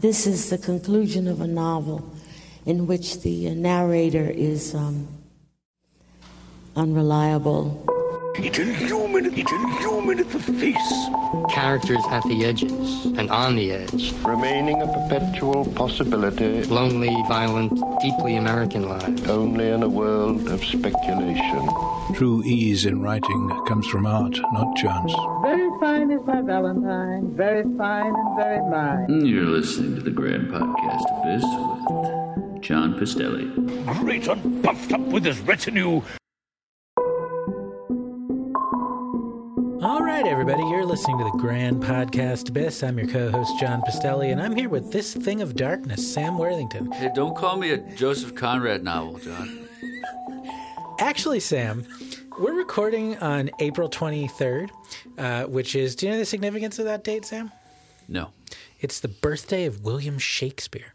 This is the conclusion of a novel in which the narrator is um, unreliable. It illuminates, it illuminates the face. Characters at the edges and on the edge. Remaining a perpetual possibility. Lonely, violent, deeply American lives. Only in a world of speculation. True ease in writing comes from art, not chance. Very fine is my Valentine, very fine and very mine. Mm, you're listening to the Grand Podcast Abyss with John Pistelli. Great and puffed up with his retinue. All right, everybody, you're listening to the Grand Podcast Abyss. I'm your co host, John Pistelli, and I'm here with this thing of darkness, Sam Worthington. Hey, don't call me a Joseph Conrad novel, John. Actually, Sam, we're recording on April 23rd, uh, which is, do you know the significance of that date, Sam? No. It's the birthday of William Shakespeare.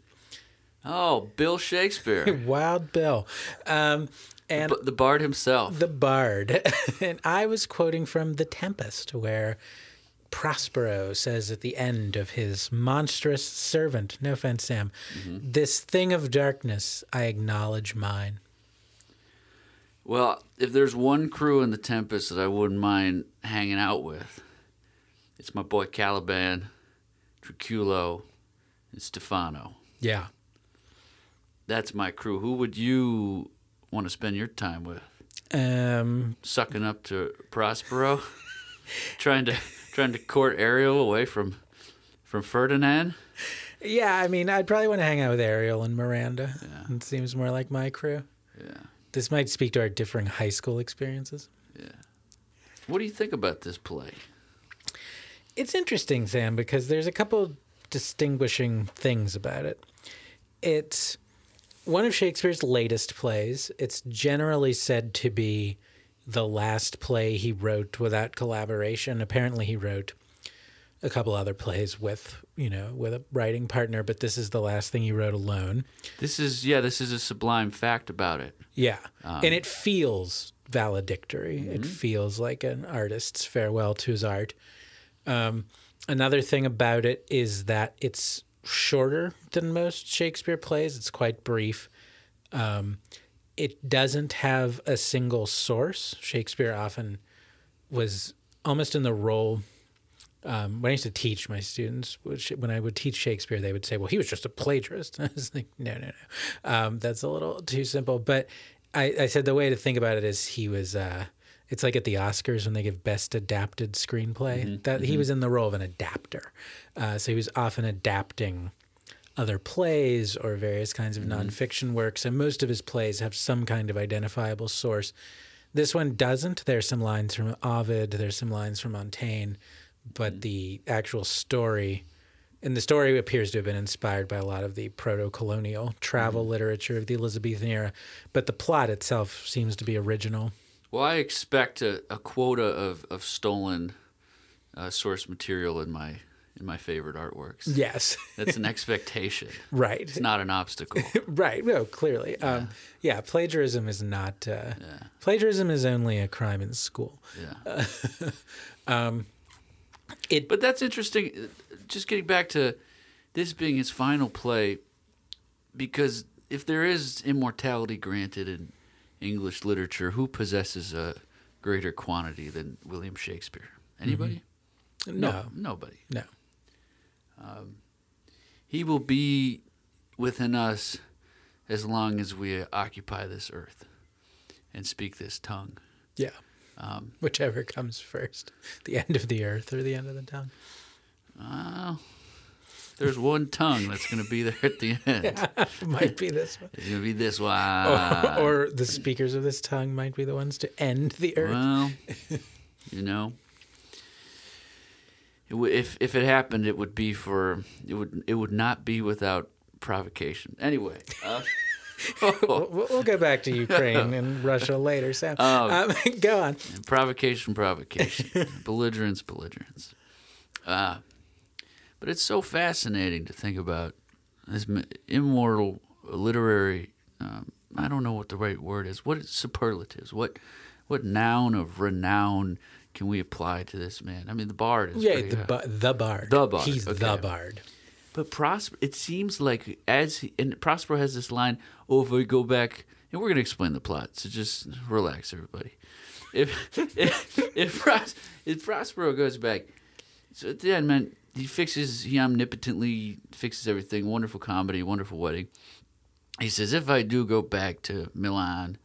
Oh, Bill Shakespeare. Wild Bill. Um, and B- the bard himself. the bard. and I was quoting from The Tempest, where Prospero says at the end of his monstrous servant, no offense, Sam, this thing of darkness, I acknowledge mine. Well, if there's one crew in the Tempest that I wouldn't mind hanging out with, it's my boy Caliban, Trinculo, and Stefano. Yeah. That's my crew. Who would you want to spend your time with? Um, Sucking up to Prospero, trying to trying to court Ariel away from from Ferdinand. yeah, I mean, I'd probably want to hang out with Ariel and Miranda. It seems more like my crew. Yeah. This might speak to our differing high school experiences. Yeah. What do you think about this play? It's interesting, Sam, because there's a couple distinguishing things about it. It's one of Shakespeare's latest plays. It's generally said to be the last play he wrote without collaboration. Apparently, he wrote a couple other plays with, you know, with a writing partner, but this is the last thing he wrote alone. This is yeah, this is a sublime fact about it. Yeah. and it feels valedictory. It feels like an artist's farewell to his art. Um, another thing about it is that it's shorter than most Shakespeare plays, it's quite brief. Um, it doesn't have a single source. Shakespeare often was almost in the role. Um, when I used to teach my students, which when I would teach Shakespeare, they would say, "Well, he was just a plagiarist." I was like, "No, no, no, um, that's a little too simple." But I, I said the way to think about it is he was. Uh, it's like at the Oscars when they give Best Adapted Screenplay. That he was in the role of an adapter, uh, so he was often adapting other plays or various kinds of nonfiction works. And most of his plays have some kind of identifiable source. This one doesn't. There's some lines from Ovid, there's some lines from Montaigne, but the actual story, and the story appears to have been inspired by a lot of the proto colonial travel literature of the Elizabethan era, but the plot itself seems to be original. Well, I expect a, a quota of, of stolen uh, source material in my in my favorite artworks. Yes. That's an expectation. right. It's not an obstacle. Right. No, clearly. Yeah. Um, yeah. Plagiarism is not. Uh, Plagiarism is only a crime in school. Yeah. It. But that's interesting. Just getting back to this being his final play, because if there is immortality granted in English literature, who possesses a greater quantity than William Shakespeare? Anybody? Mm-hmm. no. Nobody. No. Um, he will be within us as long as we occupy this earth and speak this tongue. Yeah. Whichever comes first, the end of the earth or the end of the tongue. Well, there's one tongue that's going to be there at the end. It might be this one. It's going to be this one. or the speakers of this tongue might be the ones to end the earth. Well, you know, w- if if it happened, it would be for it would it would not be without provocation. Anyway, uh, We'll, we'll go back to Ukraine and Russia later, Sam. Um, go on. provocation, provocation, belligerence, belligerence. Uh, but it's so fascinating to think about this immortal literary. Um, I don't know what the right word is. What is superlatives? What what noun of renown can we apply to this man? I mean, the bard is Yeah, the, uh, ba- the bard. The bard, He's okay. the bard. But Prosper, it seems like as he, and Prospero has this line, "Oh, if we go back, and we're gonna explain the plot, so just relax, everybody." If if if, Pros, if Prospero goes back, so at the end, man, he fixes, he omnipotently fixes everything. Wonderful comedy, wonderful wedding. He says, if I do go back to Milan,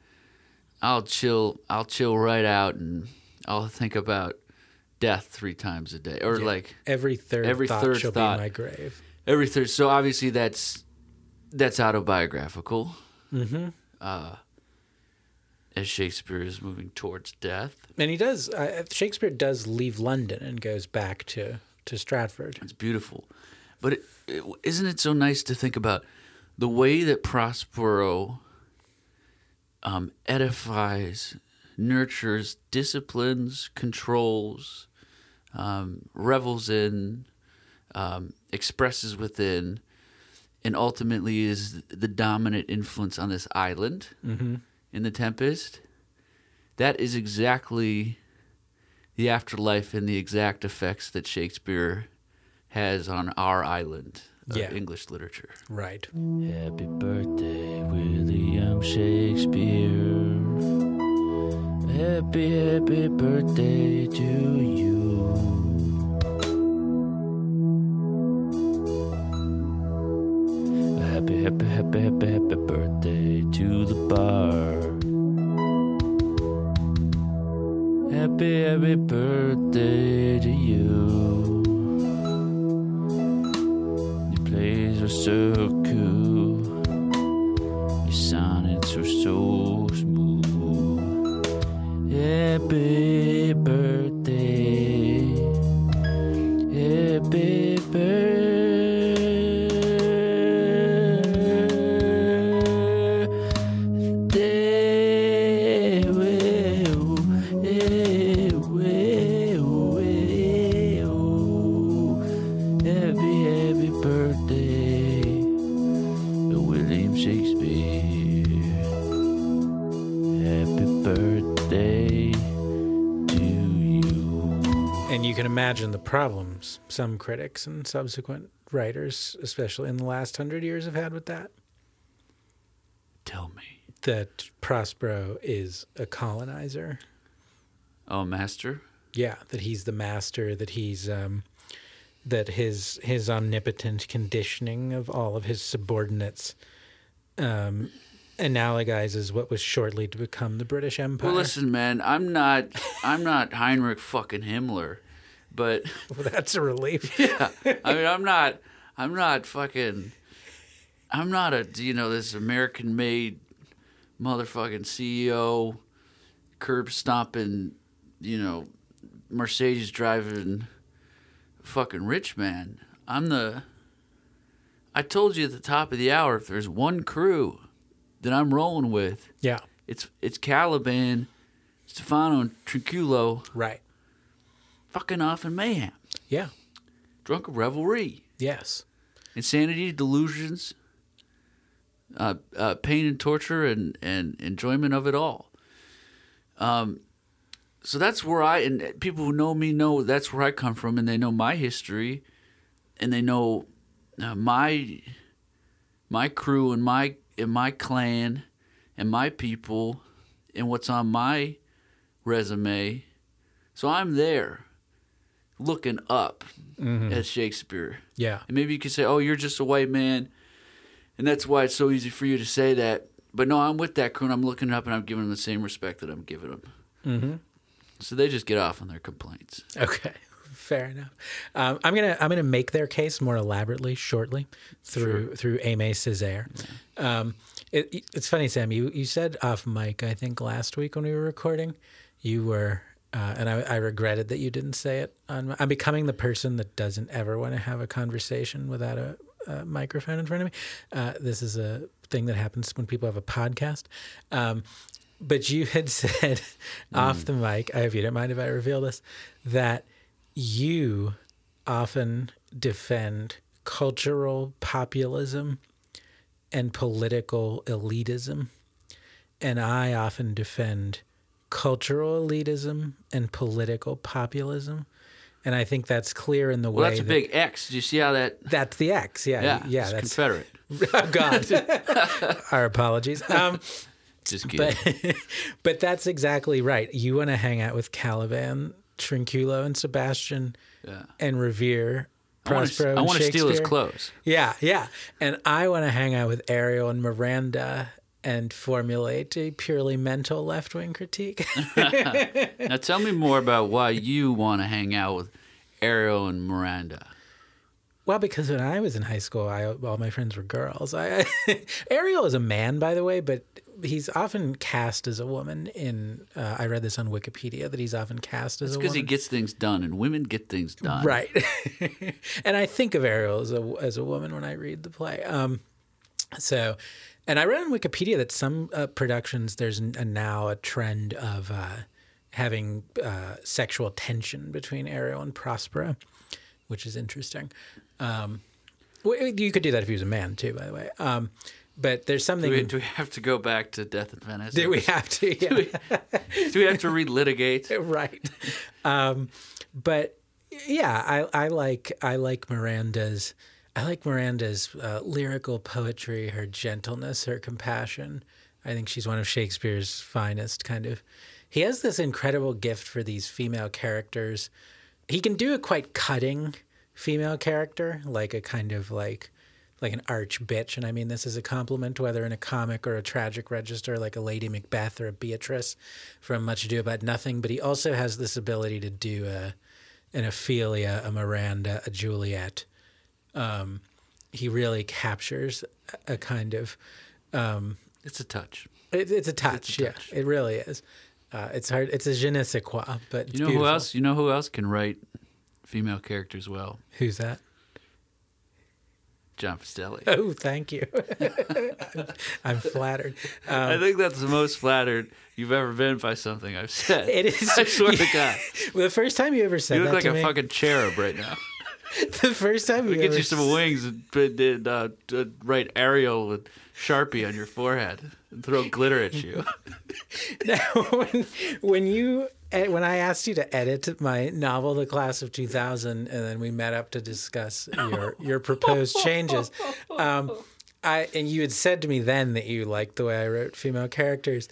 I'll chill, I'll chill right out, and I'll think about death three times a day, or Yeah. like every third every thought third shall thought. be my grave. Every third. So obviously that's that's autobiographical. Mm-hmm. Uh, as Shakespeare is moving towards death, And he does. Uh, Shakespeare does leave London and goes back to to Stratford. it's beautiful. But it, it, isn't it so nice to think about the way that Prospero um, edifies, nurtures, disciplines, controls, um, revels in, um, expresses within, and ultimately is the dominant influence on this island mm-hmm. in the Tempest. That is exactly the afterlife and the exact effects that Shakespeare has on our island of Yeah. English literature. Right. Happy birthday, William Shakespeare. Happy, happy birthday to you. Happy, happy, happy, happy, happy birthday to the bar. Happy, happy birthday to you. Your plays are so cool. Your sonnets are so problems some critics and subsequent writers, especially in the last hundred years, have had with that. Tell me. That Prospero is a colonizer. Oh, master? Yeah, that he's the master. That he's um, that his his omnipotent conditioning of all of his subordinates um, analogizes what was shortly to become the British Empire. Well, listen, man, I'm not, I'm not Heinrich fucking Himmler, but Well, that's a relief. yeah, I mean, I'm not, I'm not fucking, I'm not a, you know, this American-made motherfucking CEO, curb stomping, you know, Mercedes driving, fucking rich man. I'm the. I told you at the top of the hour, if there's one crew that I'm rolling with, Yeah, it's it's Caliban, Stefano, and Trinculo, right. Fucking off in mayhem, Yeah, drunken revelry. yes. insanity, delusions, uh, uh, pain and torture, and, and enjoyment of it all. Um, so that's where I and people who know me know that's where I come from, and they know my history, and they know uh, my my crew and my and my clan and my people and what's on my resume. So I'm there, looking up at Shakespeare. Yeah, And maybe you could say, "Oh, you're just a white man," and that's why it's so easy for you to say that. But no, I'm with that crew, and I'm looking up, and I'm giving them the same respect that I'm giving them. Mm-hmm. So they just get off on their complaints. Okay, fair enough. Um, I'm gonna I'm gonna make their case more elaborately shortly through through Aimé Césaire. Um, it, it's funny, Sam. You you said off mic, I think last week when we were recording, you were. Uh, and I, I regretted that you didn't say it. On, I'm becoming the person that doesn't ever want to have a conversation without a, a microphone in front of me. Uh, this is a thing that happens when people have a podcast. Um, but you had said off the mic, I hope you don't mind if I reveal this, that you often defend cultural populism and political elitism. And I often defend cultural elitism and political populism. and I think that's clear in the Well, way. that's a that- big X. Do you see how that? That's the X. Yeah, Yeah, yeah. That's Confederate. oh God. Our apologies. Um, Just kidding. but but that's exactly right. You want to hang out with Caliban, Trinculo, and Sebastian, Yeah. and Revere. Prospero I want to steal his clothes. Yeah, yeah. And I want to hang out with Ariel and Miranda and formulate a purely mental left wing critique. Now tell me more about why you want to hang out with Ariel and Miranda. well, because when I was in high school, I all my friends were girls. I, Ariel is a man, by the way, but he's often cast as a woman. In uh, I read this on Wikipedia that he's often cast as It's a woman. because he gets things done, and women get things done. Right. and I think of Ariel as a, as a woman when I read the play. Um, so, and I read on Wikipedia that some uh, productions, there's a, now a trend of uh, having uh, sexual tension between Ariel and Prospero, which is interesting. Um, well, you could do that if he was a man, too, by the way. Um, but there's something. Do we, do we have to go back to Death in Venice? do we have to? Yeah. Do we have to relitigate? right. Um, but yeah, I, I like I like Miranda's I like Miranda's uh, lyrical poetry, her gentleness, her compassion. I think she's one of Shakespeare's finest kind of. He has this incredible gift for these female characters. He can do a quite cutting female character, like a kind of like like an arch bitch, and I mean this is a compliment, whether in a comic or a tragic register, like a Lady Macbeth or a Beatrice from Much Ado About Nothing. But he also has this ability to do a an Ophelia, a Miranda, a Juliet. Um, he really captures a a kind of It's a touch. it, it's a touch, yeah, touch. it really is. Uh, it's hard. It's a je ne sais quoi, but it's You know who else? You know who else can write female characters well? Who's that? John Pistelli. Oh, thank you. I'm, I'm flattered. Um, I think that's the most flattered you've ever been by something I've said. It is- I swear to God. well, the first time you ever said that. You look like a me, fucking cherub right now. the first time you We get you some wings and uh, uh, write Ariel with Sharpie on your forehead and throw glitter at you. Now, when, when you eh, when I asked you to edit my novel, The Class of 2000, and then we met up to discuss your your proposed changes, um, I and you had said to me then that you liked the way I wrote female characters,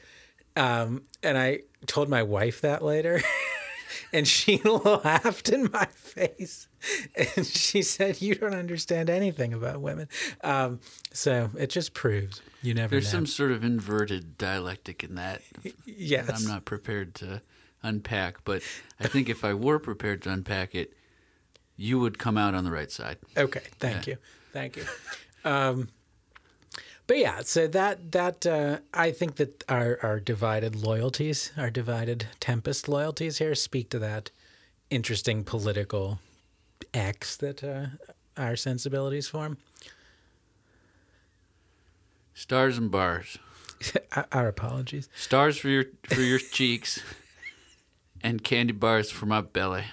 um, and I told my wife that later. And she laughed in my face, and she said, "You don't understand anything about women." Um, so it just proves you never There's know. some sort of inverted dialectic in that. yes, I'm not prepared to unpack, but I think if I were prepared to unpack it, you would come out on the right side. Okay, thank you, thank you. Um, but yeah, so that that uh, I think that our our divided loyalties, our divided Tempest loyalties here, speak to that interesting political X that uh, our sensibilities form. Stars and bars. Our- our apologies. Stars for your for your cheeks, and candy bars for my belly.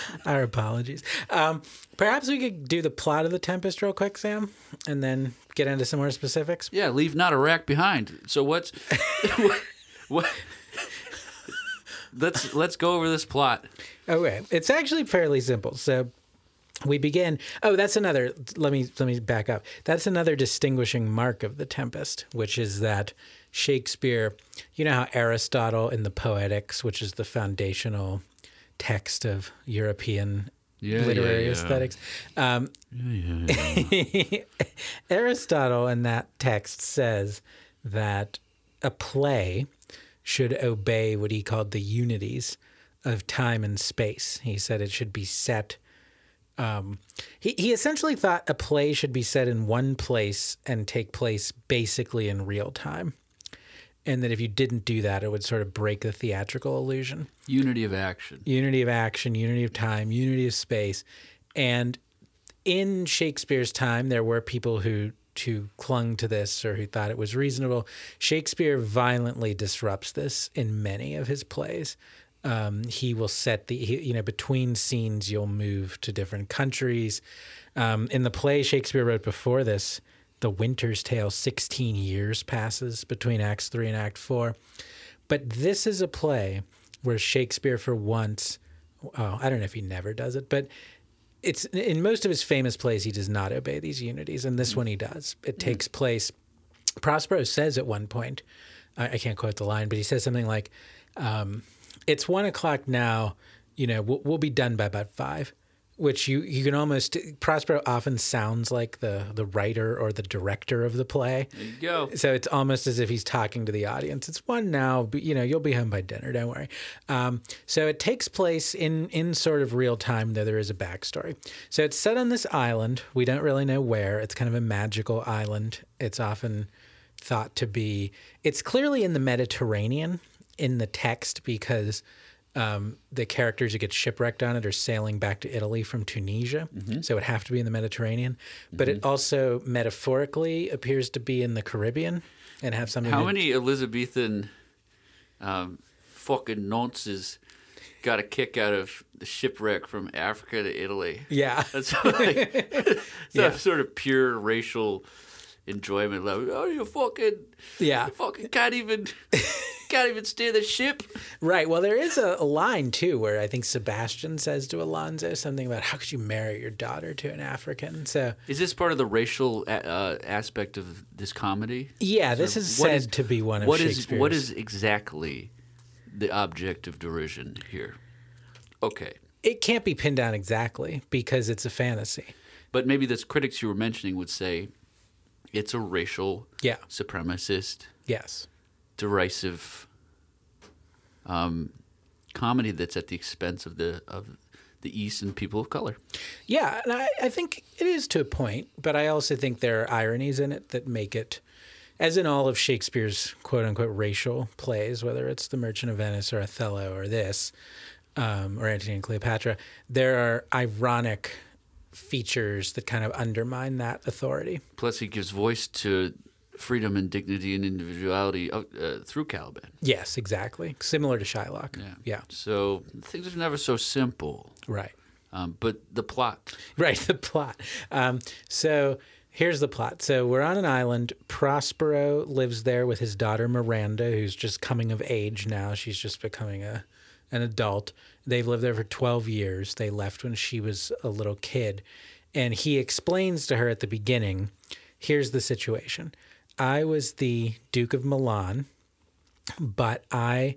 Our apologies. Um, perhaps we could do the plot of the Tempest real quick, Sam, and then get into some more specifics. Yeah, leave not a rack behind. So what's what, what? Let's let's go over this plot. Okay, it's actually fairly simple. So we begin. Oh, that's another. Let me let me back up. That's another distinguishing mark of the Tempest, which is that Shakespeare. You know how Aristotle in the Poetics, which is the foundational text of European Yeah, yeah, literary yeah. aesthetics. Um, Aristotle in that text says that a play should obey what he called the unities of time and space. He said it should be set. Um, he, he essentially thought a play should be set in one place and take place basically in real time. And that if you didn't do that, it would sort of break the theatrical illusion Unity of action. unity of action, unity of time, unity of space. And in Shakespeare's time, there were people who who clung to this or who thought it was reasonable. Shakespeare violently disrupts this in many of his plays. Um, he will set the he, you know between scenes you'll move to different countries. Um, in the play Shakespeare wrote before this, The Winter's Tale, 16 years passes between Acts 3 and Act 4. But this is a play where Shakespeare, for once, oh, I don't know if he never does it, but it's in most of his famous plays, he does not obey these unities, and this one he does. It takes place. Prospero says at one point, I, I can't quote the line, but he says something like, um, "It's one o'clock now. You know, we'll, we'll be done by about five. Which you you can almost Prospero often sounds like the the writer or the director of the play. There you go. So it's almost as if he's talking to the audience. It's one now, but you know you'll be home by dinner. Don't worry. Um, so it takes place in in sort of real time. Though there is a backstory. So it's set on this island. We don't really know where. It's kind of a magical island. It's often thought to be. It's clearly in the Mediterranean in the text because um, the characters who get shipwrecked on it are sailing back to Italy from Tunisia. So it would have to be in the Mediterranean. But it also metaphorically appears to be in the Caribbean and have something. How to- many Elizabethan um, fucking nonces got a kick out of the shipwreck from Africa to Italy? Yeah. That's like it's Yeah. sort of pure racial enjoyment. level. oh, you fucking, Yeah. you fucking can't even, can't even steer the ship. Right. Well, there is a, a line too where I think Sebastian says to Alonso something about how could you marry your daughter to an African? So Is this part of the racial a- uh, aspect of this comedy? yeah, this is said is- to be one of what is what is exactly the object of derision here? Okay, It can't be pinned down exactly because it's a fantasy. but maybe the critics you were mentioning would say it's a racial, Yeah. supremacist, Yes. derisive um, comedy that's at the expense of the of the East and people of color. Yeah, and I, I think it is to a point, but I also think there are ironies in it that make it, as in all of Shakespeare's quote unquote racial plays, whether it's The Merchant of Venice or Othello or this, um, or Antony and Cleopatra, there are ironic features that kind of undermine that authority. Plus, he gives voice to freedom and dignity and individuality uh, uh, through Caliban. Yes, exactly. Similar to Shylock. Yeah. Yeah. So things are never so simple. Right. Um, but the plot. Right, the plot. Um, so here's the plot. So we're on an island. Prospero lives there with his daughter Miranda, who's just coming of age now. She's just becoming a an adult. They've lived there for 12 years. They left when she was a little kid. And he explains to her at the beginning here's the situation. I was the Duke of Milan, but I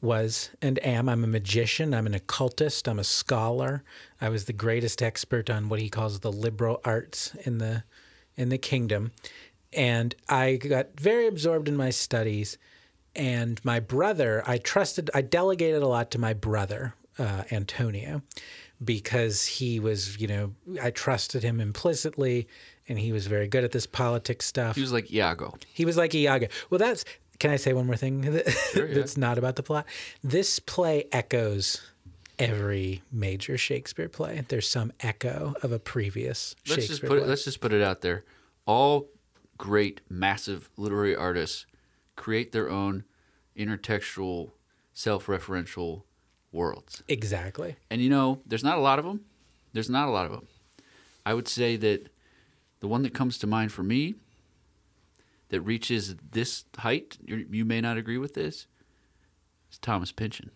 was and am. I'm a magician. I'm an occultist. I'm a scholar. I was the greatest expert on what he calls the liberal arts in the in the kingdom, and I got very absorbed in my studies. And my brother, I trusted. I delegated a lot to my brother uh, Antonio because he was, you know, I trusted him implicitly, and he was very good at this politics stuff. He was like Iago. He was like Iago. Well, that's. Can I say one more thing that's not about the plot? This play echoes every major Shakespeare play. There's some echo of a previous Let's Shakespeare just put it, play. let's just put it out there. All great, massive literary artists create their own intertextual, self-referential worlds. exactly. And you know, there's not a lot of them. There's not a lot of them. I would say that the one that comes to mind for me that reaches this height, you you may not agree with this, is Thomas Pynchon.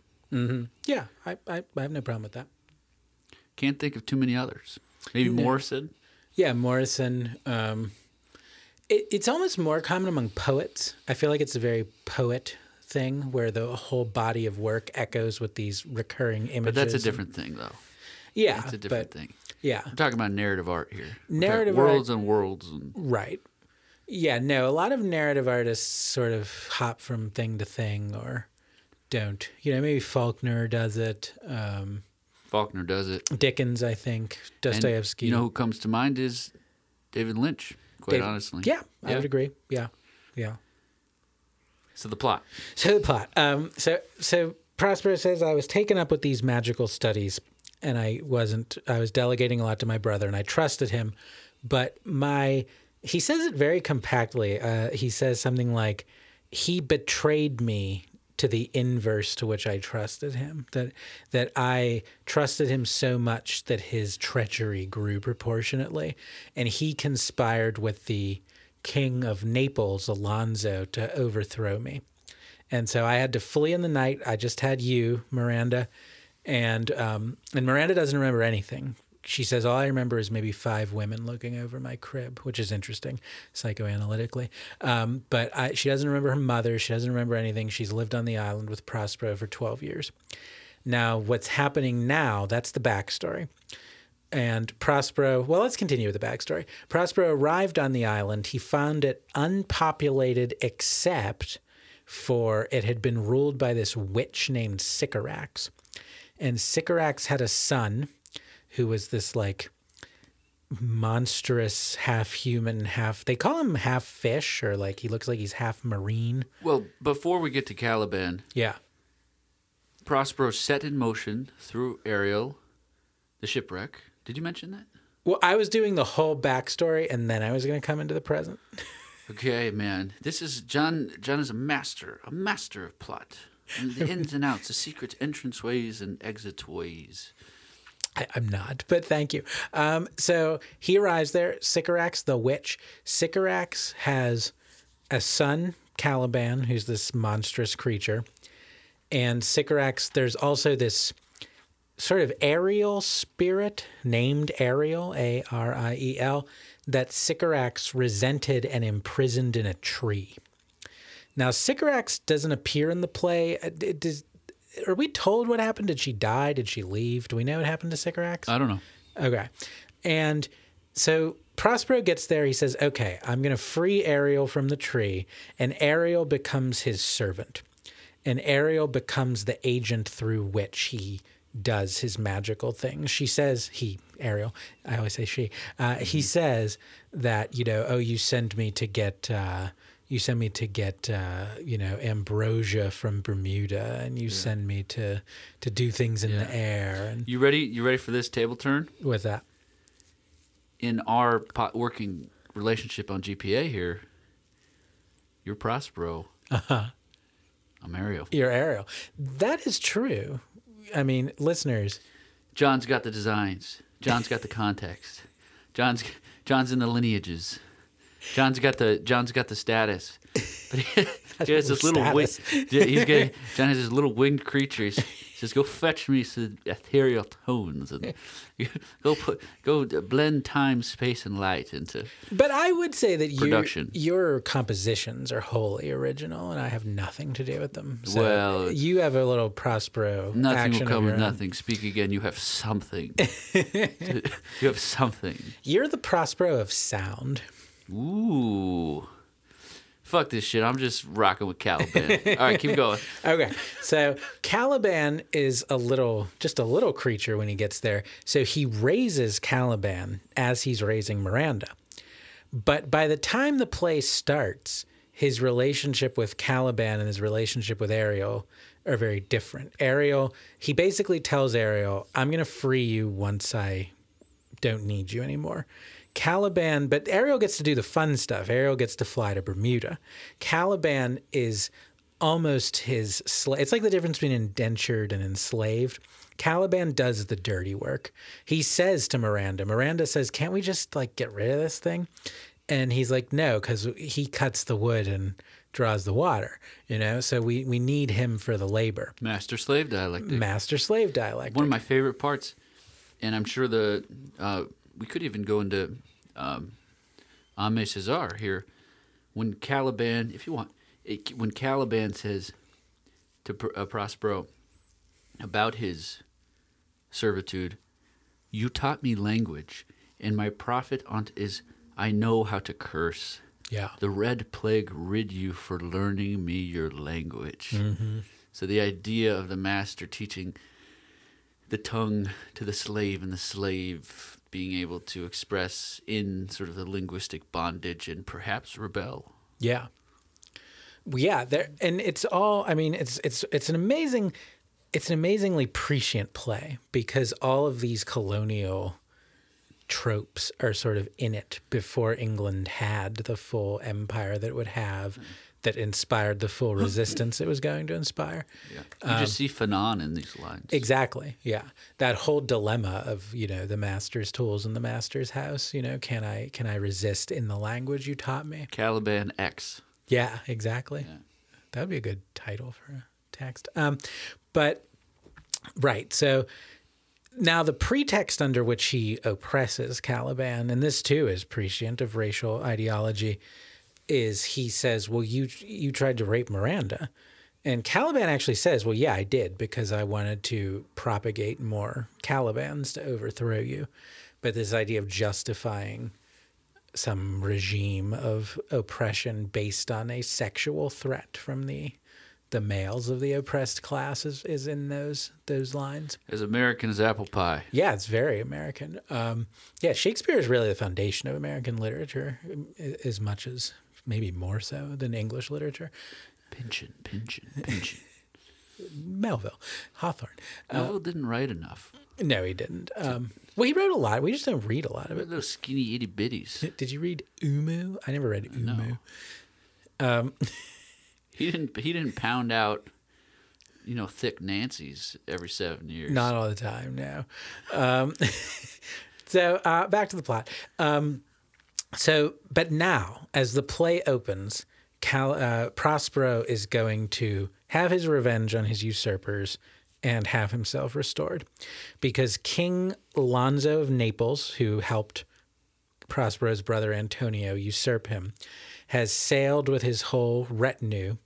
Yeah, I, I, I have no problem with that. Can't think of too many others. Maybe Morrison. Yeah, Morrison. Um, it, it's almost more common among poets. I feel like it's a very poet thing where the whole body of work echoes with these recurring images. But that's a different thing, though. Yeah, it's a different but- thing. Yeah, I'm talking about narrative art here. We're Narrative art- worlds and worlds and Right. Yeah, no, a lot of narrative artists sort of hop from thing to thing or don't. You know, maybe Faulkner does it. Um, Faulkner does it. Dickens, I think. And Dostoevsky. you know who comes to mind is David Lynch. Quite David- honestly. Yeah, I would agree. Yeah, yeah. So the plot. So the plot. Um, so so Prospero says I was taken up with these magical studies, and I wasn't. I was delegating a lot to my brother, and I trusted him. But my he says it very compactly. Uh, he says something like, "He betrayed me." To the inverse to which I trusted him, that that I trusted him so much that his treachery grew proportionately, and he conspired with the king of Naples, Alonso, to overthrow me. And so I had to flee in the night. I just had you, Miranda, and um, and Miranda doesn't remember anything. She says all I remember is maybe five women looking over my crib, which is interesting psychoanalytically. Um, but I, she doesn't remember her mother. She doesn't remember anything. She's lived on the island with Prospero for twelve years. Now, what's happening now? That's the backstory. And Prospero, well, let's continue with the backstory. Prospero arrived on the island. He found it unpopulated except for it had been ruled by this witch named Sycorax. And Sycorax had a son who was this like monstrous half human, half they call him half fish or like he looks like he's half marine. Well, before we get to Caliban, Yeah. Prospero set in motion through Ariel, the shipwreck. Did you mention that? Well, I was doing the whole backstory and then I was going to come into the present. Okay, man. This is John. John is a master, a master of plot, and the ins and outs, the secret entranceways and exit ways. I, I'm not, but thank you. Um, so he arrives there, Sycorax the witch. Sycorax has a son, Caliban, who's this monstrous creature. And Sycorax, there's also this sort of aerial spirit named Ariel, A R I E L, that Sycorax resented and imprisoned in a tree. Now, Sycorax doesn't appear in the play. Uh, Does, are we told what happened? Did she die? Did she leave? Do we know what happened to Sycorax? I don't know. Okay. And so Prospero gets there. He says, Okay, I'm going to free Ariel from the tree. And Ariel becomes his servant. And Ariel becomes the agent through which he does his magical things. She says, He, Ariel, I always say she, uh, he says that, you know, oh, you send me to get. Uh, you send me to get, uh, you know, ambrosia from Bermuda, and you send me to to do things in the air, and You ready? You ready for this table turn? with that. In our working relationship on GPA here, you're Prospero. Uh-huh. I'm Ariel. You're Ariel. That is true. I mean, listeners, John's got the designs. John's got the context. John's John's in the lineages. John's got the John's got the status. But he, has this little wing. Status. He's getting, John has this little winged creature. He's, he says, "Go fetch me some ethereal tones and go put go blend time, space, and light into." but I would say that you, Production. your compositions are wholly original, and I have nothing to do with them. So Well, you have a little Prospero Nothing will come your of own. nothing. Speak again. You have something. you have something. You're the Prospero of sound. Ooh. Fuck this shit. I'm just rocking with Caliban. All right, keep going. Okay, so Caliban is a little, just a little creature when he gets there. So he raises Caliban as he's raising Miranda. But by the time the play starts, his relationship with Caliban and his relationship with Ariel are very different. Ariel, he basically tells Ariel, I'm going to free you once I don't need you anymore. Caliban, but Ariel gets to do the fun stuff. Ariel gets to fly to Bermuda. Caliban is almost his slave. It's like the difference between indentured and enslaved. Caliban does the dirty work. He says to Miranda, Miranda says, Can't we just like get rid of this thing? And he's like, No, because he cuts the wood and draws the water, you know? So we, we need him for the labor. Master slave dialectic. Master slave dialect. One of my favorite parts, and I'm sure the uh, we could even go into um, Aimé Césaire here. When Caliban, if you want, it, when Caliban says to Pr- uh, Prospero about his servitude, you taught me language, and my profit on't is I know how to curse. Yeah. The red plague rid you for learning me your language. So the idea of the master teaching the tongue to the slave and the slave being able to express in sort of the linguistic bondage and perhaps rebel. Yeah. Yeah, there and it's all I mean it's it's it's an amazing it's an amazingly prescient play because all of these colonial tropes are sort of in it before England had the full empire that it would have hmm. That inspired the full resistance it was going to inspire. Yeah. You just see Fanon in these lines. Exactly. Yeah. That whole dilemma of, you know, the master's tools in the master's house, you know, can I can I resist in the language you taught me? Caliban X. Yeah, exactly. That would be a good title for a text. Um, but Right. So now the pretext under which he oppresses Caliban, and this too is prescient of racial ideology, is he says, "Well, you you tried to rape Miranda," and Caliban actually says, "Well, yeah, I did because I wanted to propagate more Calibans to overthrow you." But this idea of justifying some regime of oppression based on a sexual threat from the the males of the oppressed class is, is in those those lines. As American as apple pie. Yeah, it's very American. Um, yeah, Shakespeare is really the foundation of American literature, as much as maybe more so than English literature. Pynchon, pynchon, pynchon. Melville, Hawthorne. Melville didn't write enough. No, he didn't. Um, well, he wrote a lot. We just don't read a lot of it. Those skinny itty bitties. Did you read Omoo? I never read Omoo. No. He didn't. He didn't pound out, you know, thick Nancy's every seven years. Not all the time, no. Um, so uh, back to the plot. Um, so, but now, as the play opens, Cal, uh, Prospero is going to have his revenge on his usurpers and have himself restored, because King Alonso of Naples, who helped Prospero's brother Antonio usurp him, has sailed with his whole retinue,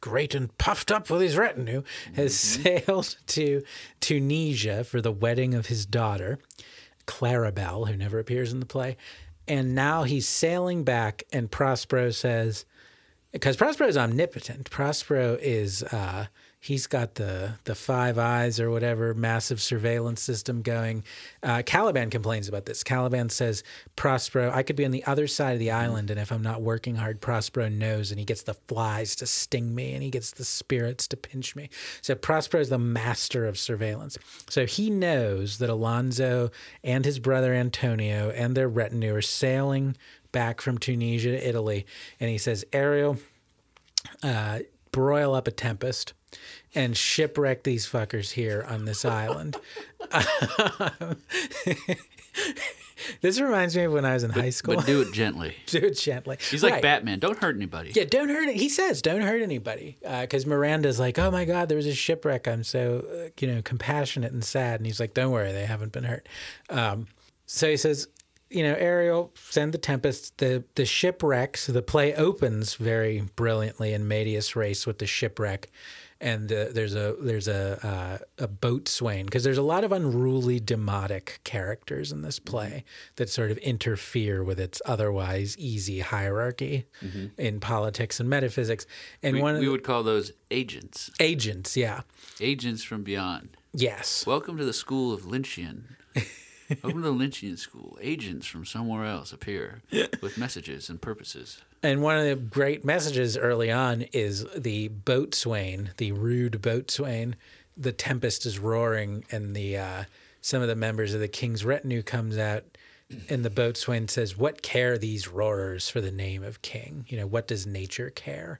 great and puffed up with his retinue, has sailed to Tunisia for the wedding of his daughter, Claribel, who never appears in the play. And now he's sailing back, and Prospero says, because Prospero is omnipotent. Prospero is uh, he's got the the five eyes or whatever massive surveillance system going. Uh, Caliban complains about this. Caliban says Prospero, I could be on the other side of the island, and if I'm not working hard, Prospero knows, and he gets the flies to sting me, and he gets the spirits to pinch me. So Prospero is the master of surveillance. So he knows that Alonso and his brother Antonio and their retinue are sailing back from Tunisia to Italy, and he says, Ariel, uh, broil up a tempest and shipwreck these fuckers here on this island. this reminds me of when I was in high school. But do it gently. do it gently. He's like Right. Batman. Don't hurt anybody. Yeah, don't hurt. He says, "Don't hurt anybody," because Miranda's like, "Oh my God, there was a shipwreck. I'm so uh, you know compassionate and sad." And he's like, "Don't worry, they haven't been hurt." Um, so he says, "You know, Ariel, send the tempest. The the shipwrecks. The play opens very brilliantly in medias res with the shipwreck." And uh, there's a there's a uh, a boatswain because there's a lot of unruly demotic characters in this play that sort of interfere with its otherwise easy hierarchy in politics and metaphysics. And We, one of we the would call those agents. agents, yeah, Agents from beyond. yes, Welcome to the school of Lynchian. Welcome to the Lynchian school. Agents from somewhere else appear with messages and purposes. And one of the great messages early on is the boatswain, the rude boatswain. The tempest is roaring, and the uh, some of the members of the king's retinue comes out, and the boatswain says, "What care these roarers for the name of king? You know, what does nature care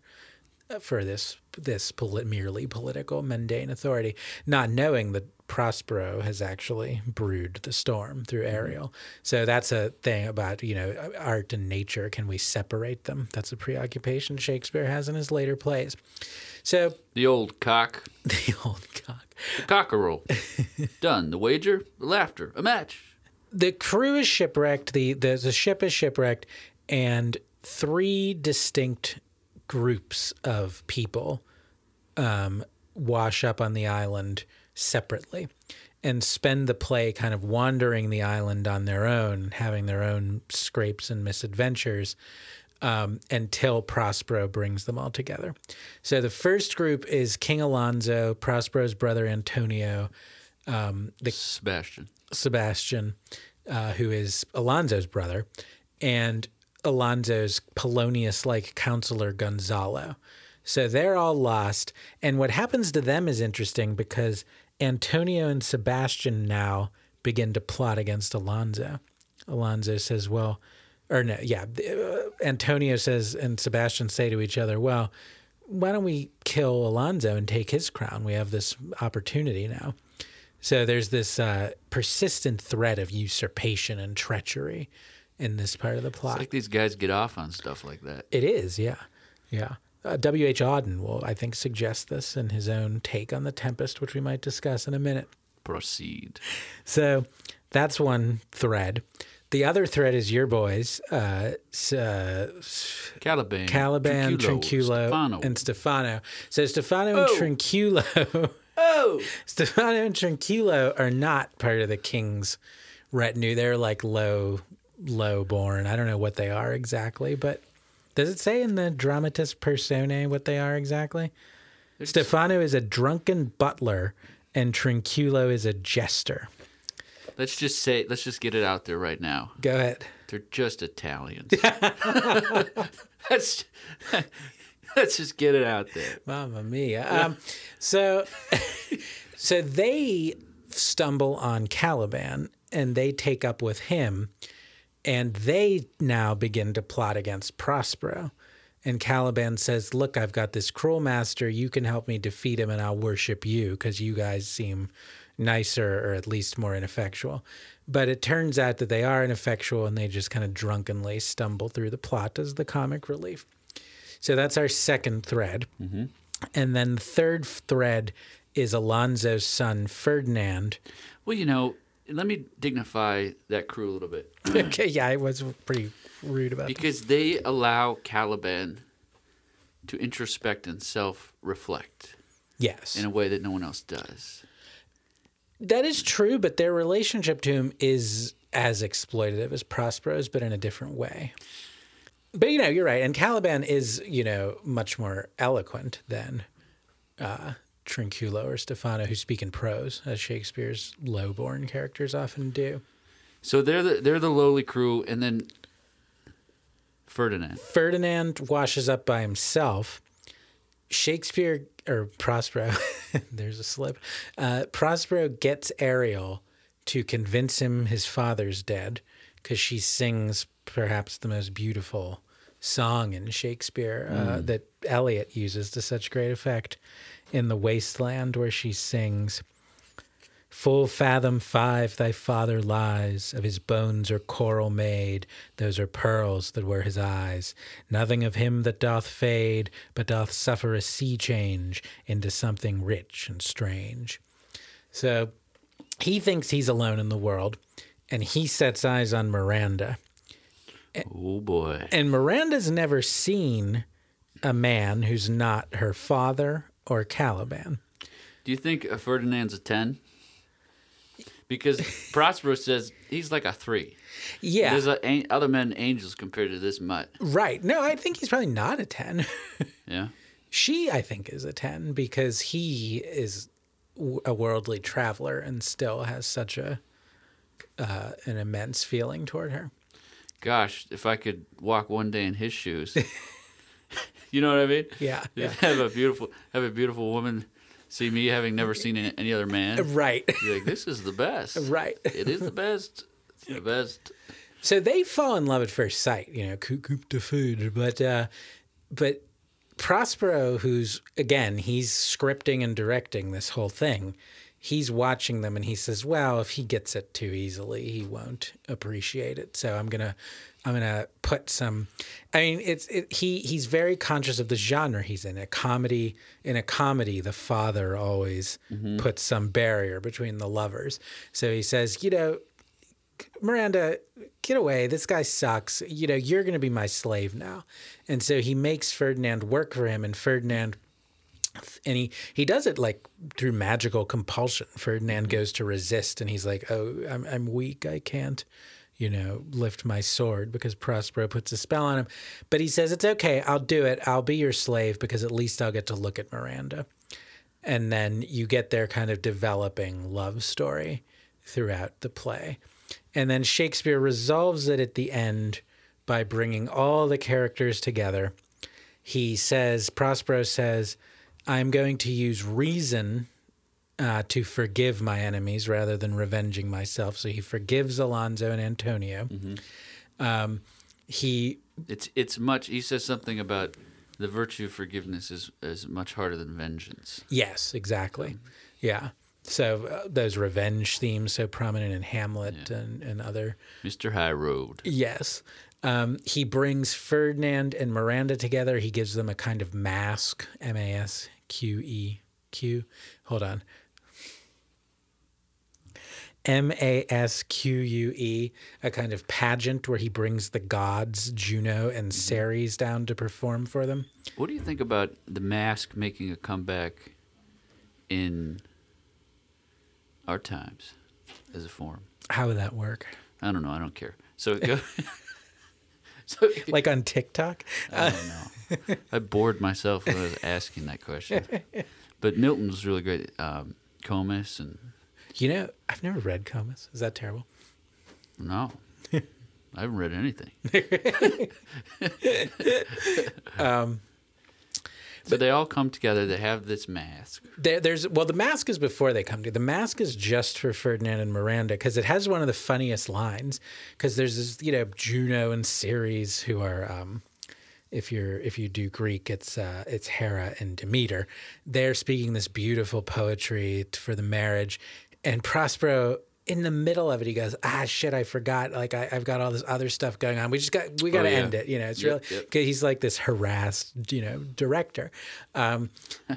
for this this poli- merely political mundane authority?" Not knowing that Prospero has actually brewed the storm through mm-hmm. Ariel. So that's a thing about, you know, art and nature. Can we separate them? That's a preoccupation Shakespeare has in his later plays. So The old cock, the old cock. the cockerel. Done. The wager, the laughter, a match. The crew is shipwrecked, the, the, the ship is shipwrecked, and three distinct groups of people um, wash up on the island separately and spend the play kind of wandering the island on their own, having their own scrapes and misadventures um, until Prospero brings them all together. So the first group is King Alonso, Prospero's brother Antonio, um, the Sebastian. Sebastian, uh, who is Alonso's brother, and Alonso's Polonius like counselor Gonzalo. So they're all lost. And what happens to them is interesting because Antonio and Sebastian now begin to plot against Alonso. Alonso says, Well, or no, yeah, uh, Antonio says, and Sebastian say to each other, Well, why don't we kill Alonso and take his crown? We have this opportunity now. So there's this uh, persistent threat of usurpation and treachery in this part of the plot. It's like these guys get off on stuff like that. It is, yeah, yeah. Uh, W.H. Auden will, I think, suggest this in his own take on the Tempest, which we might discuss in a minute. Proceed. So that's one thread. The other thread is your boys, uh, uh, Caliban. Caliban, Trinculo, Stefano. and Stefano. So Stefano Oh. and Trinculo, oh, Stefano and Trinculo are not part of the king's retinue. They're like low, low born. I don't know what they are exactly, but does it say in the dramatis personae what they are exactly? Stefano is a drunken butler, and Trinculo is a jester. let's just say, let's just get it out there right now. Go ahead. They're just Italians. let's let's just get it out there. Mamma mia. Um, so, so they stumble on Caliban and they take up with him, and they now begin to plot against Prospero. And Caliban says, "Look, I've got this cruel master. You can help me defeat him, and I'll worship you because you guys seem nicer, or at least more ineffectual." But it turns out that they are ineffectual, and they just kind of drunkenly stumble through the plot as the comic relief. So that's our second thread. Mm-hmm. And then the third thread is Alonso's son, Ferdinand. Well, you know, let me dignify that crew a little bit okay, yeah, I was pretty rude about that. because they allow Caliban to introspect and self-reflect Yes. in a way that no one else does. That is true, but their relationship to him is as exploitative as Prospero's, but in a different way. But you know, you're right. And Caliban is, you know, much more eloquent than uh, Trinculo or Stefano, who speak in prose, as Shakespeare's low-born characters often do. So they're the they're the lowly crew, and then Ferdinand. Ferdinand washes up by himself. Shakespeare or Prospero, there's a slip. Uh, Prospero gets Ariel to convince him his father's dead because she sings perhaps the most beautiful song in Shakespeare uh, that Eliot uses to such great effect in The Wasteland, where she sings. Full fathom five thy father lies, of his bones are coral made, those are pearls that were his eyes. Nothing of him that doth fade, but doth suffer a sea change into something rich and strange. So he thinks he's alone in the world, and he sets eyes on Miranda. Oh boy. And Miranda's never seen a man who's not her father or Caliban. Do you think uh, Ferdinand's a ten? Because Prospero says he's like a three. Yeah. There's a, an- other men angels compared to this mutt. right. No, I think he's probably not a 10. Yeah. She, I think, is a 10 because he is a worldly traveler and still has such a uh, an immense feeling toward her. Gosh, if I could walk one day in his shoes. you know what I mean? Yeah, yeah. Have a beautiful have a beautiful woman see me having never seen any other man. Right. Be like, this is the best. Right. It is the best. It's the best. So they fall in love at first sight, you know, coup coup de foudre. But uh, but Prospero, who's again, he's scripting and directing this whole thing. He's watching them and he says, "Well, if he gets it too easily, he won't appreciate it. So I'm gonna, I'm gonna put some. I mean, it's it, he he's very conscious of the genre he's in. A comedy in a comedy, the father always mm-hmm. puts some barrier between the lovers. So he says, you know, Miranda, get away. This guy sucks. You know, you're going to be my slave now. And so he makes Ferdinand work for him, and Ferdinand, and he, he does it like through magical compulsion. Ferdinand mm-hmm. goes to resist, and he's like, Oh, I'm, I'm weak. I can't, you know, lift my sword because Prospero puts a spell on him. But he says, It's okay. I'll do it. I'll be your slave because at least I'll get to look at Miranda. And then you get their kind of developing love story throughout the play. And then Shakespeare resolves it at the end by bringing all the characters together. He says, Prospero says, I'm going to use reason uh, to forgive my enemies rather than revenging myself. So he forgives Alonso and Antonio. Um, he, It's it's much. He says something about the virtue of forgiveness is is much harder than vengeance. yes, exactly. Yeah. So uh, those revenge themes so prominent in Hamlet and, and other Mr. High Road. Yes. Um, he brings Ferdinand and Miranda together. He gives them a kind of mask, M A S Q E Q. Hold on. M A S Q U E, a kind of pageant where he brings the gods, Juno and Ceres, down to perform for them. What do you think about the mask making a comeback in our times as a form? How would that work? I don't know. I don't care. So it go. so Like on TikTok? I don't know. I bored myself when I was asking that question. But Milton was really great. Um, Comus and You know, I've never read Comus. Is that terrible? no, I haven't read anything. Um, so they all come together. They have this mask. There, there's well, the mask is before they come to. The mask is just for Ferdinand and Miranda because it has one of the funniest lines. Because there's this, you know, Juno and Ceres who are, um, if you're if you do Greek, it's uh, it's Hera and Demeter. They're speaking this beautiful poetry for the marriage, and Prospero. In the middle of it, he goes, "Ah, shit! I forgot. Like, I, I've got all this other stuff going on. We just got, we got to yeah. end it. You know, it's Yep, really yep. he's like this harassed, you know, director. Um,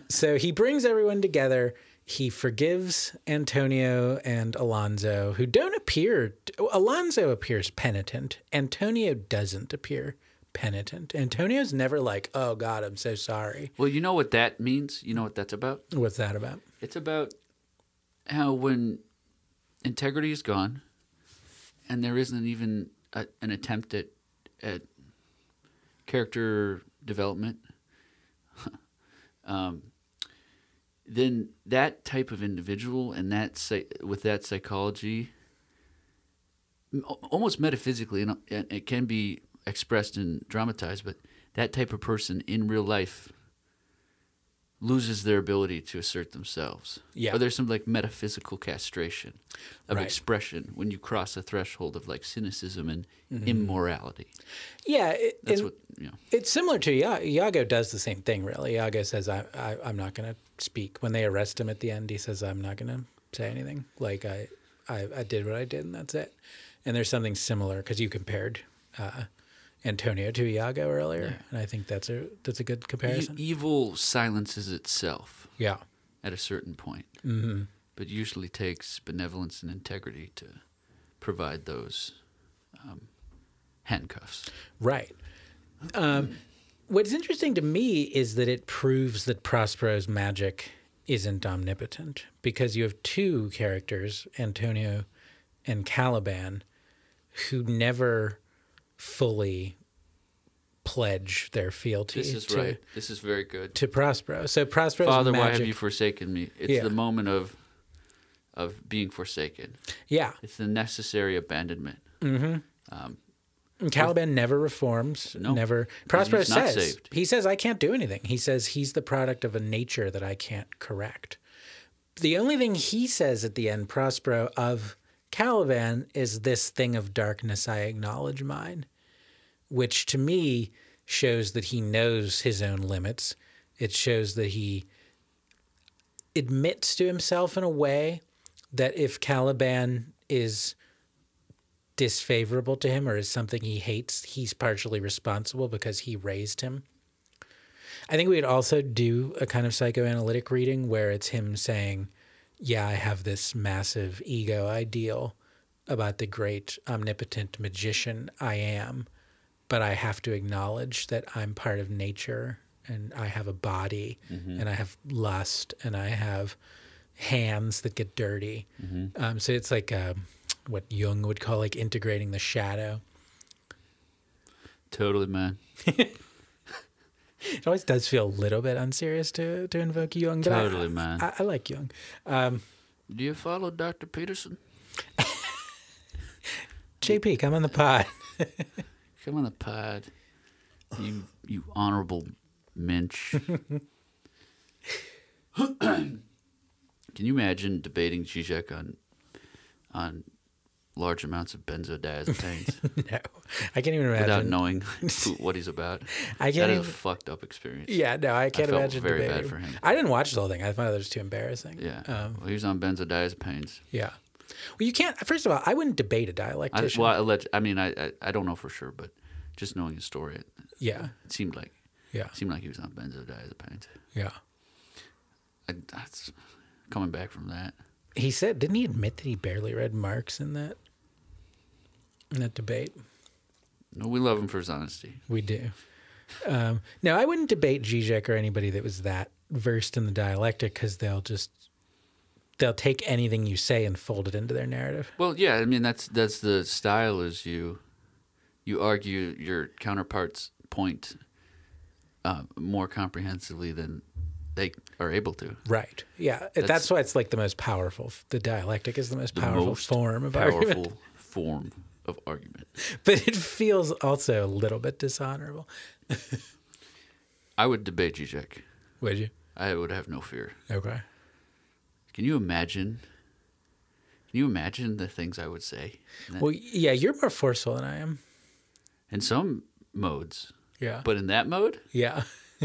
so he brings everyone together. He forgives Antonio and Alonso, who don't appear. Alonso appears penitent. Antonio doesn't appear penitent. Antonio's never like, "Oh God, I'm so sorry." Well, you know what that means. You know what that's about. What's that about? It's about how when integrity is gone, and there isn't even a, an attempt at at character development, um, then that type of individual and that with that psychology, almost metaphysically, and it can be expressed and dramatized, but that type of person in real life loses their ability to assert themselves. Yeah. Or there's some like metaphysical castration of Right. expression when you cross a threshold of like cynicism and Mm-hmm. immorality. Yeah, it, That's what you know. it's similar to Iago does the same thing. Really, Iago says, I, I, "I'm not going to speak." When they arrest him at the end, he says, "I'm not going to say anything. Like I, I, I did what I did, and that's it." And there's something similar because you compared uh, Antonio to Iago earlier, and I think that's a that's a good E- comparison. evil silences itself yeah, at a certain point, mm-hmm. but usually takes benevolence and integrity to provide those um, handcuffs. right. Um, what's interesting to me is that it proves that Prospero's magic isn't omnipotent because you have two characters, Antonio and Caliban, who never fully pledge their fealty This is to, right. This is very good. to Prospero. So Prospero's Father, magic, why have you forsaken me? It's Yeah. the moment of of being forsaken. yeah. It's the necessary abandonment. Mm-hmm. Um, and Caliban never reforms. No, never. Prospero says saved. he says I can't do anything. He says he's the product of a nature that I can't correct. The only thing he says at the end, Prospero of Caliban, is this thing of darkness. I acknowledge mine, which to me shows that he knows his own limits. It shows that he admits to himself in a way that if Caliban is disfavorable to him or is something he hates, he's partially responsible because he raised him. I think we'd also do a kind of psychoanalytic reading where it's him saying, Yeah, I have this massive ego ideal about the great omnipotent magician I am, but I have to acknowledge that I'm part of nature and I have a body and I have lust and I have hands that get dirty. Um, so it's like um, what Jung would call like integrating the shadow. Totally, man. It always does feel a little bit unserious to to invoke Jung. But I- Totally, man. I, I like Jung. Um, Do you follow Dr. Peterson? JP, come on the pod. Come on the pod. You you honorable mensch. Can you imagine debating Zizek on on large amounts of benzodiazepines no, I can't even imagine. without knowing who, what he's about? I That can't is a even. fucked up experience. Yeah, no, I can't felt imagine very bad for him. I didn't watch the whole thing. I found it was too embarrassing. Yeah. Um, well, he was on benzodiazepines. yeah. Well, you can't. First of all, I wouldn't debate a dialectician. well, I, let, I mean, I, I I don't know for sure, but just knowing his story, it, Yeah. it seemed like Yeah. it seemed like he was on benzodiazepines. Yeah. I, that's coming back from that. He said, didn't he admit that he barely read Marx in that in that debate? No, we love him for his honesty. We do. Um, no, I wouldn't debate Zizek or anybody that was that versed in the dialectic because they'll just they'll take anything you say and fold it into their narrative. Well, yeah, I mean that's that's the style is you you argue your counterpart's point uh, more comprehensively than they are able to. Right. Yeah. That's, That's- why it's like the most powerful. The dialectic is the most The powerful most form of powerful argument. form of argument. But it feels also a little bit dishonorable. I would debate you, Jack. Would you? I would have no fear. Okay. Can you imagine? Can you imagine the things I would say? Well, yeah, you're more forceful than I am. in some modes, Yeah. but in that mode, yeah.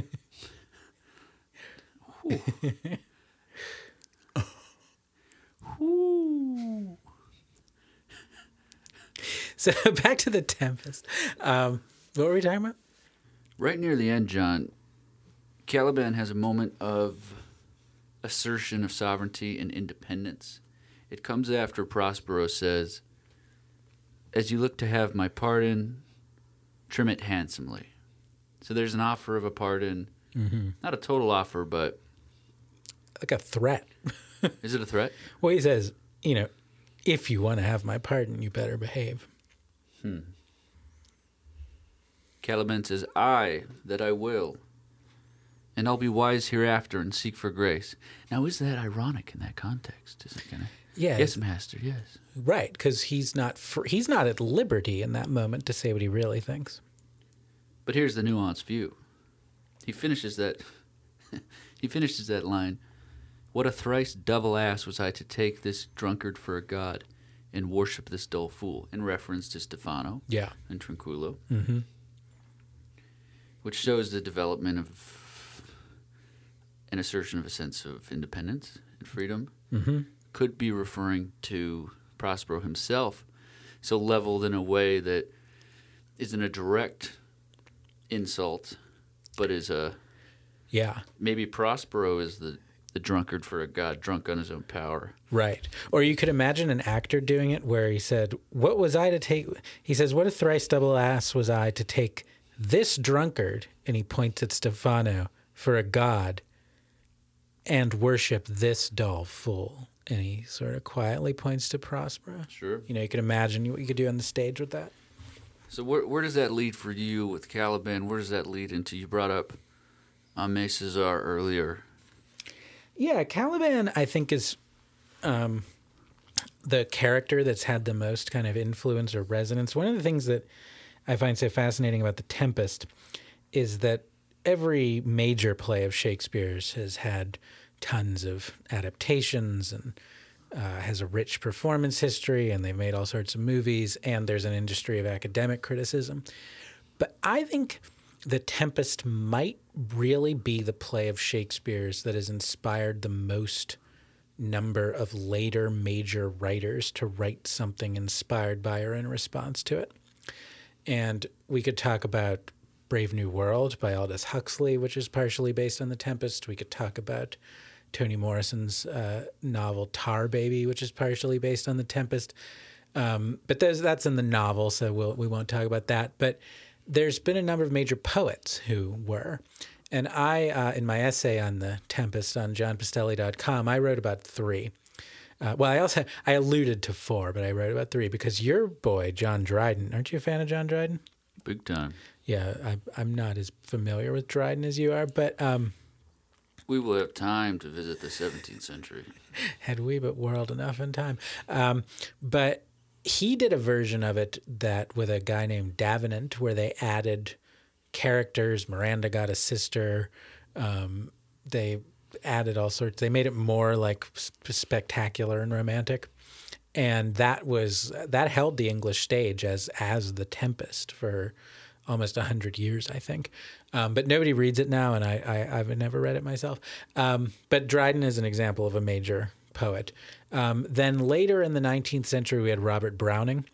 so back to the Tempest. Um, what were we talking about? right near the end, John, Caliban has a moment of assertion of sovereignty and independence. It comes after Prospero says, As you look to have my pardon, trim it handsomely. So there's an offer of a pardon, not a total offer, but Like a threat. is it a threat? Well, he says, you know, if you want to have my pardon, you better behave. Hmm. Caliban says, I, that I will, and I'll be wise hereafter and seek for grace. Now, is that ironic in that context? Is it kind of. Yeah. Yes, master, yes. Right, because he's not fr- he's not at liberty in that moment to say what he really thinks. But here's the nuanced view. He finishes that he finishes that line. What a thrice double ass was I to take this drunkard for a god and worship this dull fool, in reference to Stefano Yeah. and Trinculo. Mm-hmm. Which shows the development of an assertion of a sense of independence and freedom. Mm-hmm. Could be referring to Prospero himself, so leveled in a way that isn't a direct insult, but is a Yeah. maybe Prospero is the, the drunkard for a god drunk on his own power. Right. Or you could imagine an actor doing it where he said, What was I to take? He says, What a thrice double ass was I to take this drunkard, and he points at Stefano, for a god and worship this dull fool. And he sort of quietly points to Prospero. Sure. You know, you could imagine what you could do on the stage with that. So where where does that lead for you with Caliban? Where does that lead into? You brought up Aimé Césaire earlier. Yeah, Caliban, I think, is um, the character that's had the most kind of influence or resonance. One of the things that I find so fascinating about The Tempest is that every major play of Shakespeare's has had tons of adaptations and uh, has a rich performance history, and they've made all sorts of movies, and there's an industry of academic criticism. But I think The Tempest might really be the play of Shakespeare's that has inspired the most number of later major writers to write something inspired by or in response to it. And we could talk about Brave New World by Aldous Huxley, which is partially based on The Tempest. We could talk about Toni Morrison's uh, novel Tar Baby, which is partially based on The Tempest. Um, but that's in the novel, so we'll, we won't talk about that. But there's been a number of major poets who were. And I, uh, in my essay on The Tempest on johnpistelli.com, I wrote about three. Uh, well, I also I alluded to four, but I wrote about three because your boy John Dryden. Aren't you a fan of John Dryden? Big time. Yeah, I, I'm not as familiar with Dryden as you are, but um, We will have time to visit the 17th century. had we but whirled enough in time. Um, but he did a version of it that with a guy named Davenant, where they added characters. Miranda got a sister. Um, they added all sorts. They made it more like spectacular and romantic, and that was that held the English stage as as the Tempest for almost a hundred years, I think. Um, but nobody reads it now, and I, I I've never read it myself. Um, but Dryden is an example of a major poet. Um, then later in the 19th century, we had Robert Browning,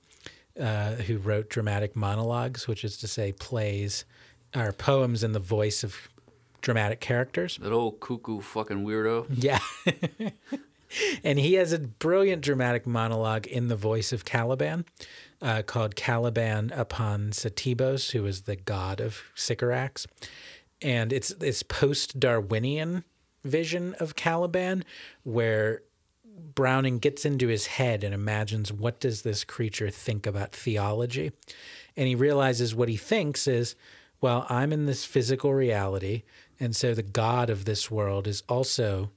uh, who wrote dramatic monologues, which is to say, plays or poems in the voice of dramatic characters. That old cuckoo fucking weirdo. Yeah. and he has a brilliant dramatic monologue in the voice of Caliban uh, called Caliban upon Setebos, who is the god of Sycorax. And it's this post Darwinian vision of Caliban where Browning gets into his head and imagines what does this creature think about theology? And he realizes what he thinks is, well, I'm in this physical reality, and so the god of this world is also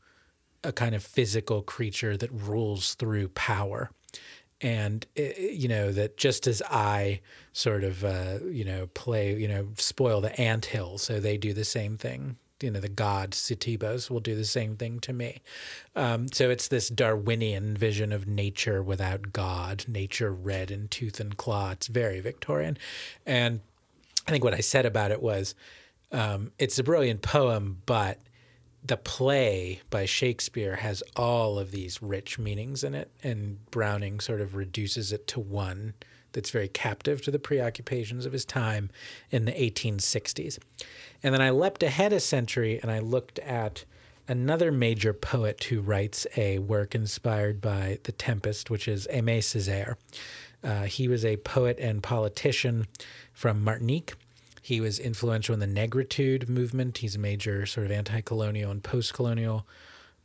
a kind of physical creature that rules through power. And eh, you know that just as I sort of uh, you know play you know spoil the anthill, so they do the same thing you know the god Setebos will do the same thing to me. Um, so it's this Darwinian vision of nature without God, nature red in tooth and claw. It's very Victorian, and I think what I said about it was um, it's a brilliant poem, but the play by Shakespeare has all of these rich meanings in it, and Browning sort of reduces it to one that's very captive to the preoccupations of his time in the 1860s. And then I leapt ahead a century and I looked at another major poet who writes a work inspired by The Tempest, which is Aimé Césaire. Uh, he was a poet and politician from Martinique. He was influential in the Negritude movement. He's a major sort of anti colonial and post colonial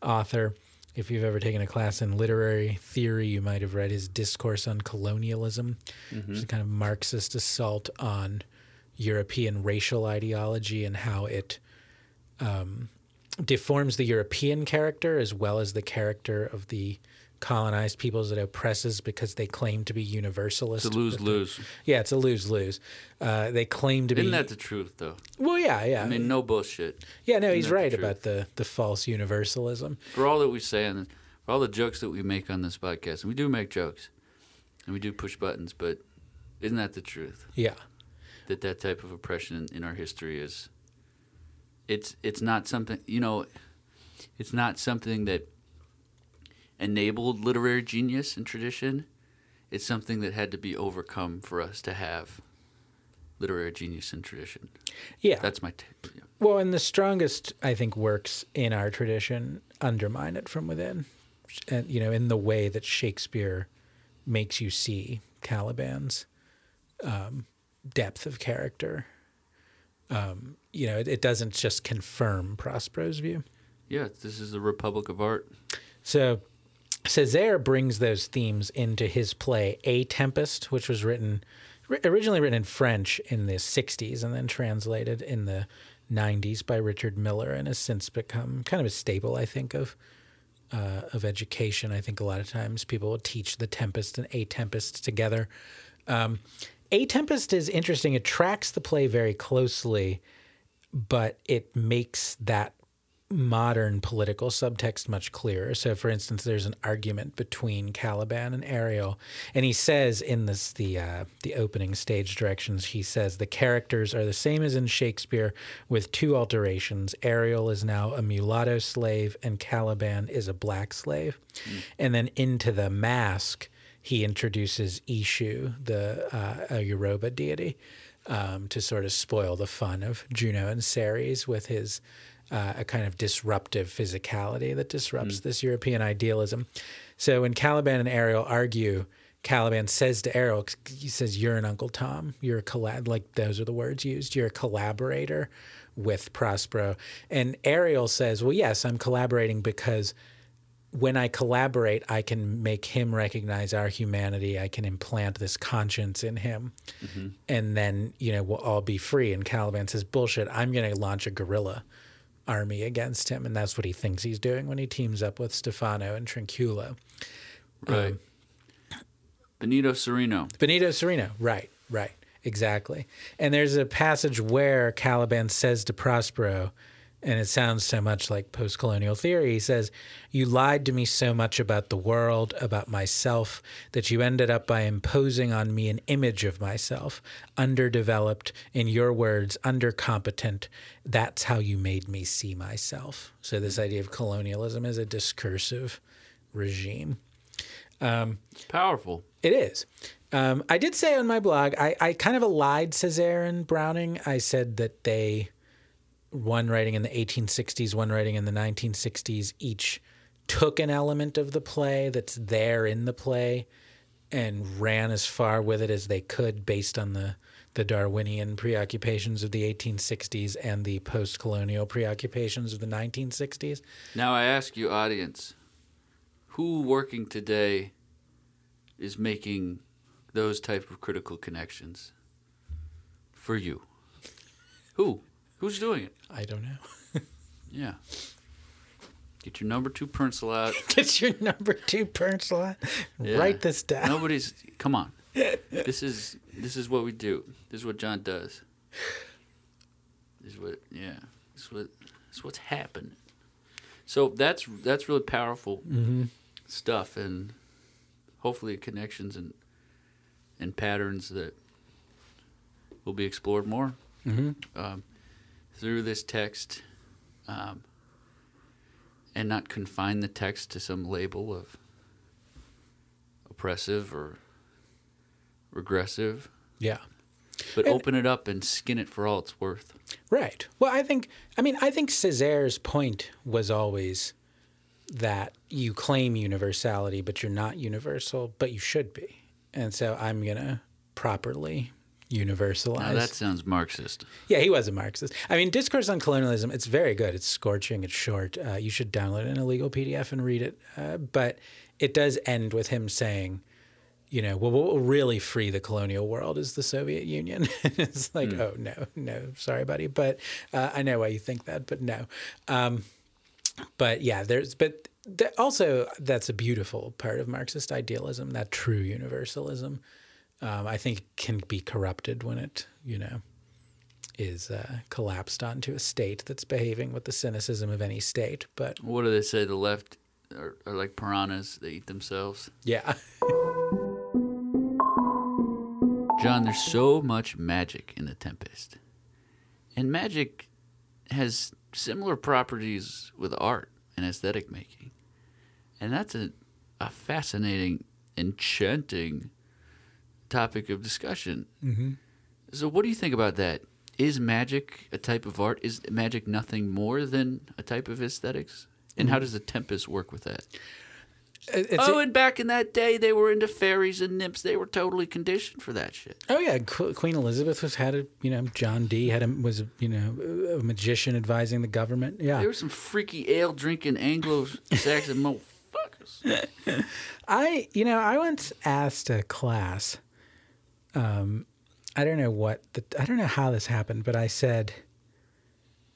author. If you've ever taken a class in literary theory, you might have read his Discourse on Colonialism, which is a kind of Marxist assault on European racial ideology and how it um, deforms the European character as well as the character of the colonized peoples that it oppresses because they claim to be universalist. It's a lose lose. Yeah, it's a lose lose. Uh, they claim to be. Isn't that the truth, though? well, yeah, yeah. I mean, no bullshit. yeah, no, isn't he's that the right about the, the false universalism. For all that we say and for all the jokes that we make on this podcast, and we do make jokes, and we do push buttons, but isn't that the truth? Yeah. That that type of oppression in, in our history is. It's it's not something you know. It's not something that enabled literary genius and tradition. It's something that had to be overcome for us to have literary genius and tradition. Yeah. That's my take. Yeah. Well, and the strongest, I think, works in our tradition undermine it from within. And, you know, in the way that Shakespeare makes you see Caliban's um, depth of character. Um, you know, it, it doesn't just confirm Prospero's view. Yeah, this is the Republic of Art. So Césaire brings those themes into his play A Tempest, which was written originally written in French in the 60s and then translated in the 90s by Richard Miller and has since become kind of a staple, I think, of uh, of education. I think a lot of times people will teach the Tempest and A Tempest together. Um, a Tempest is interesting. It tracks the play very closely, but it makes that modern political subtext much clearer. So, for instance, there's an argument between Caliban and Ariel, and he says in this the uh, the opening stage directions, he says the characters are the same as in Shakespeare, with two alterations. Ariel is now a mulatto slave, and Caliban is a black slave. And then into the mask, he introduces Eshu, the uh, a Yoruba deity. Um, to sort of spoil the fun of Juno and Ceres with his uh, a kind of disruptive physicality that disrupts this European idealism. So when Caliban and Ariel argue, Caliban says to Ariel, he says, "You're an Uncle Tom. You're a collab. Like those are the words used. You're a collaborator with Prospero." And Ariel says, "Well, yes, I'm collaborating because." when I collaborate, I can make him recognize our humanity. I can implant this conscience in him, and then you know we'll all be free. And Caliban says, "Bullshit! I'm going to launch a guerrilla army against him," and that's what he thinks he's doing when he teams up with Stefano and Trinculo. Um, right. Benito Cereno. Benito Cereno, right, right, exactly. And there's a passage where Caliban says to Prospero, and it sounds so much like post colonial theory. He says, You lied to me so much about the world, about myself, that you ended up by imposing on me an image of myself, underdeveloped, in your words, undercompetent. That's how you made me see myself. So, this idea of colonialism as a discursive regime. It's powerful. It is. Um, I did say on my blog, I, I kind of allied Césaire and Browning. I said that they, one writing in the 1860s, one writing in the 1960s, each took an element of the play that's there in the play and ran as far with it as they could based on the, the Darwinian preoccupations of the 1860s and the post colonial preoccupations of the 1960s. Now I ask you, audience, who working today is making those type of critical connections for you? Who? Who's doing it? I don't know. Yeah. Get your number two pencil out. Get your number two pencil out. Yeah. Write this down. Nobody's. Come on. This is this is what we do. This is what John does. This is what. Yeah. This is what. This is what's happening. So that's that's really powerful stuff, and hopefully connections and and patterns that will be explored more Mhm. um, through this text, um, and not confine the text to some label of oppressive or regressive, Yeah. but And- open it up and skin it for all it's worth. Right. Well, I think, I mean, I think Césaire's point was always that you claim universality, but you're not universal, but you should be. And so I'm going to properly universalize. Now that sounds Marxist. Yeah, he was a Marxist. I mean, Discourse on Colonialism, it's very good. It's scorching, it's short. Uh, you should download an illegal PDF and read it. Uh, but it does end with him saying, you know, well, what will really free the colonial world is the Soviet Union. it's like, oh, no, no, sorry, buddy. But uh, I know why you think that, but no. Um, but yeah, there's, but th- also that's a beautiful part of Marxist idealism, that true universalism. Um, I think can be corrupted when it, you know, is uh, collapsed onto a state that's behaving with the cynicism of any state. But What do they say? The left are, are like piranhas; they eat themselves. yeah, John, there's so much magic in the Tempest. And magic has similar properties with art and aesthetic making. And that's a, a fascinating, enchanting topic of discussion. Mm-hmm. So, what do you think about that? Is magic a type of art? Is magic nothing more than a type of aesthetics? And how does the Tempest work with that? it's oh, and back in that day, they were into fairies and nymphs. They were totally conditioned for that shit. Oh yeah, Queen Elizabeth was had a you know John Dee had a, was you know a magician advising the government. Yeah, There were some freaky ale drinking Anglo Saxon motherfuckers. I you know I once asked a class. Um, I don't know what the I don't know how this happened, but I said.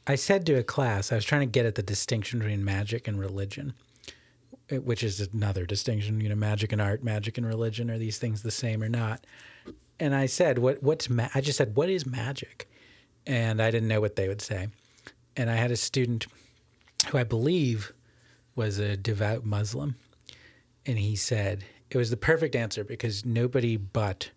I said to a class, I was trying to get at the distinction between magic and religion, eh, which is another distinction. You know, magic and art, magic and religion. Are these things the same or not? And I said, "What? What's?" Ma-? I just said, "What is magic?" And I didn't know what they would say. And I had a student who I believe was a devout Muslim, and he said it was the perfect answer because nobody but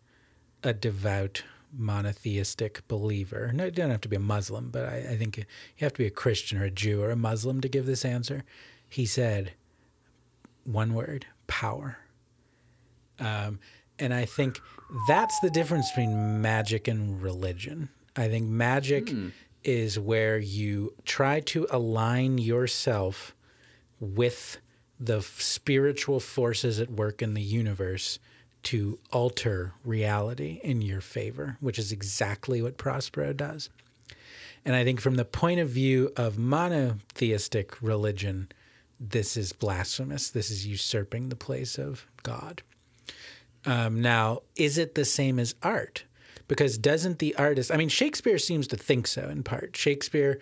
a devout monotheistic believer. No, you don't have to be a Muslim, but I, I think you have to be a Christian or a Jew or a Muslim to give this answer. He said, one word, power. Um, and I think that's the difference between magic and religion. I think magic is where you try to align yourself with the spiritual forces at work in the universe to alter reality in your favor, which is exactly what Prospero does. And I think from the point of view of monotheistic religion, this is blasphemous. This is usurping the place of God. Um, now, is it the same as art? Because doesn't the artist, I mean, Shakespeare seems to think so in part. Shakespeare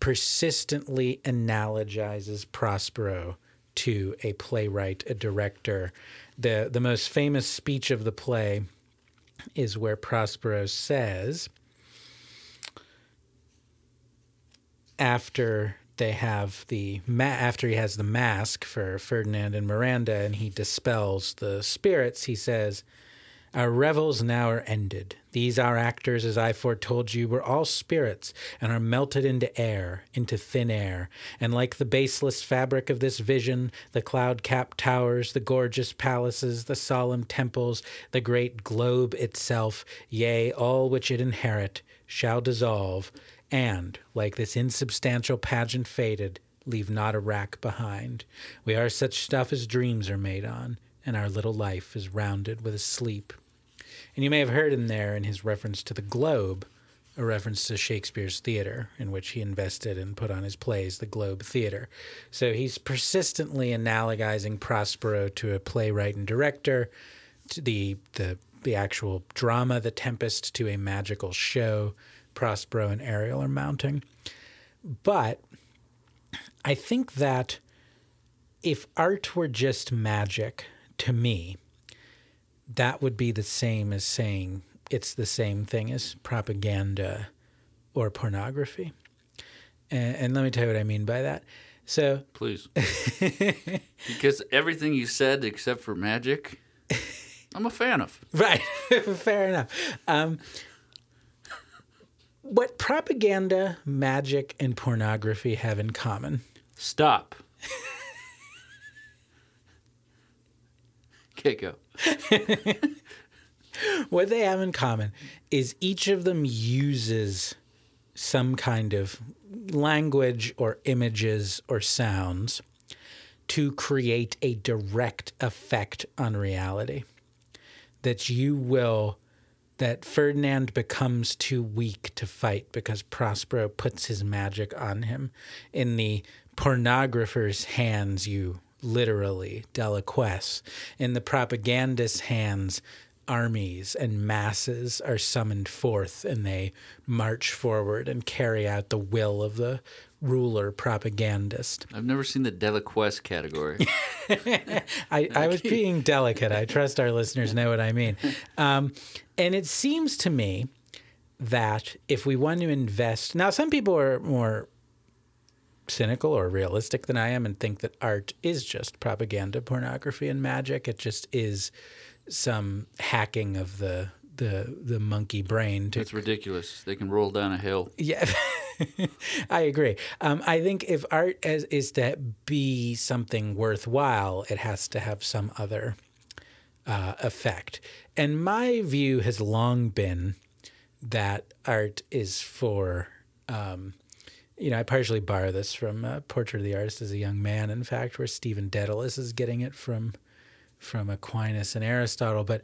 persistently analogizes Prospero to a playwright, a director. The, the most famous speech of the play is where Prospero says, after they have the ma- after he has the mask for Ferdinand and Miranda and he dispels the spirits he says Our revels now are ended. These our actors, as I foretold you, were all spirits and are melted into air, into thin air. And like the baseless fabric of this vision, the cloud capped towers, the gorgeous palaces, the solemn temples, the great globe itself, yea, all which it inherit, shall dissolve, and, like this insubstantial pageant faded, leave not a rack behind. We are such stuff as dreams are made on, and our little life is rounded with a sleep. And you may have heard him there, in his reference to the Globe, a reference to Shakespeare's theater, in which he invested and put on his plays, the Globe Theater. So he's persistently analogizing Prospero to a playwright and director, to the the the actual drama, The Tempest, to a magical show. Prospero and Ariel are mounting. But I think that if art were just magic, to me, that would be the same as saying it's the same thing as propaganda or pornography. And, and let me tell you what I mean by that. So, Please. because everything you said except for magic, I'm a fan of. right, fair enough. Um, what propaganda, magic, and pornography have in common? Stop. Okay, go. What they have in common is each of them uses some kind of language or images or sounds to create a direct effect on reality. That you will, that Ferdinand becomes too weak to fight because Prospero puts his magic on him. In the pornographer's hands, you literally deliquesce. In the propagandist's hands, armies and masses are summoned forth and they march forward and carry out the will of the ruler propagandist. I've never seen the Delaquest category. I, I was being delicate. I trust our listeners know what I mean. Um, and it seems to me that if we want to invest, now some people are more cynical or realistic than I am and think that art is just propaganda, pornography, and magic. It just is some hacking of the the the monkey brain to It's ridiculous. They can roll down a hill. yeah, I agree. Um, I think if art is, is to be something worthwhile, it has to have some other uh, effect. And my view has long been that art is for, um, you know, I partially borrow this from uh, Portrait of the Artist as a Young Man, in fact, where Stephen Dedalus is getting it from from Aquinas and Aristotle. But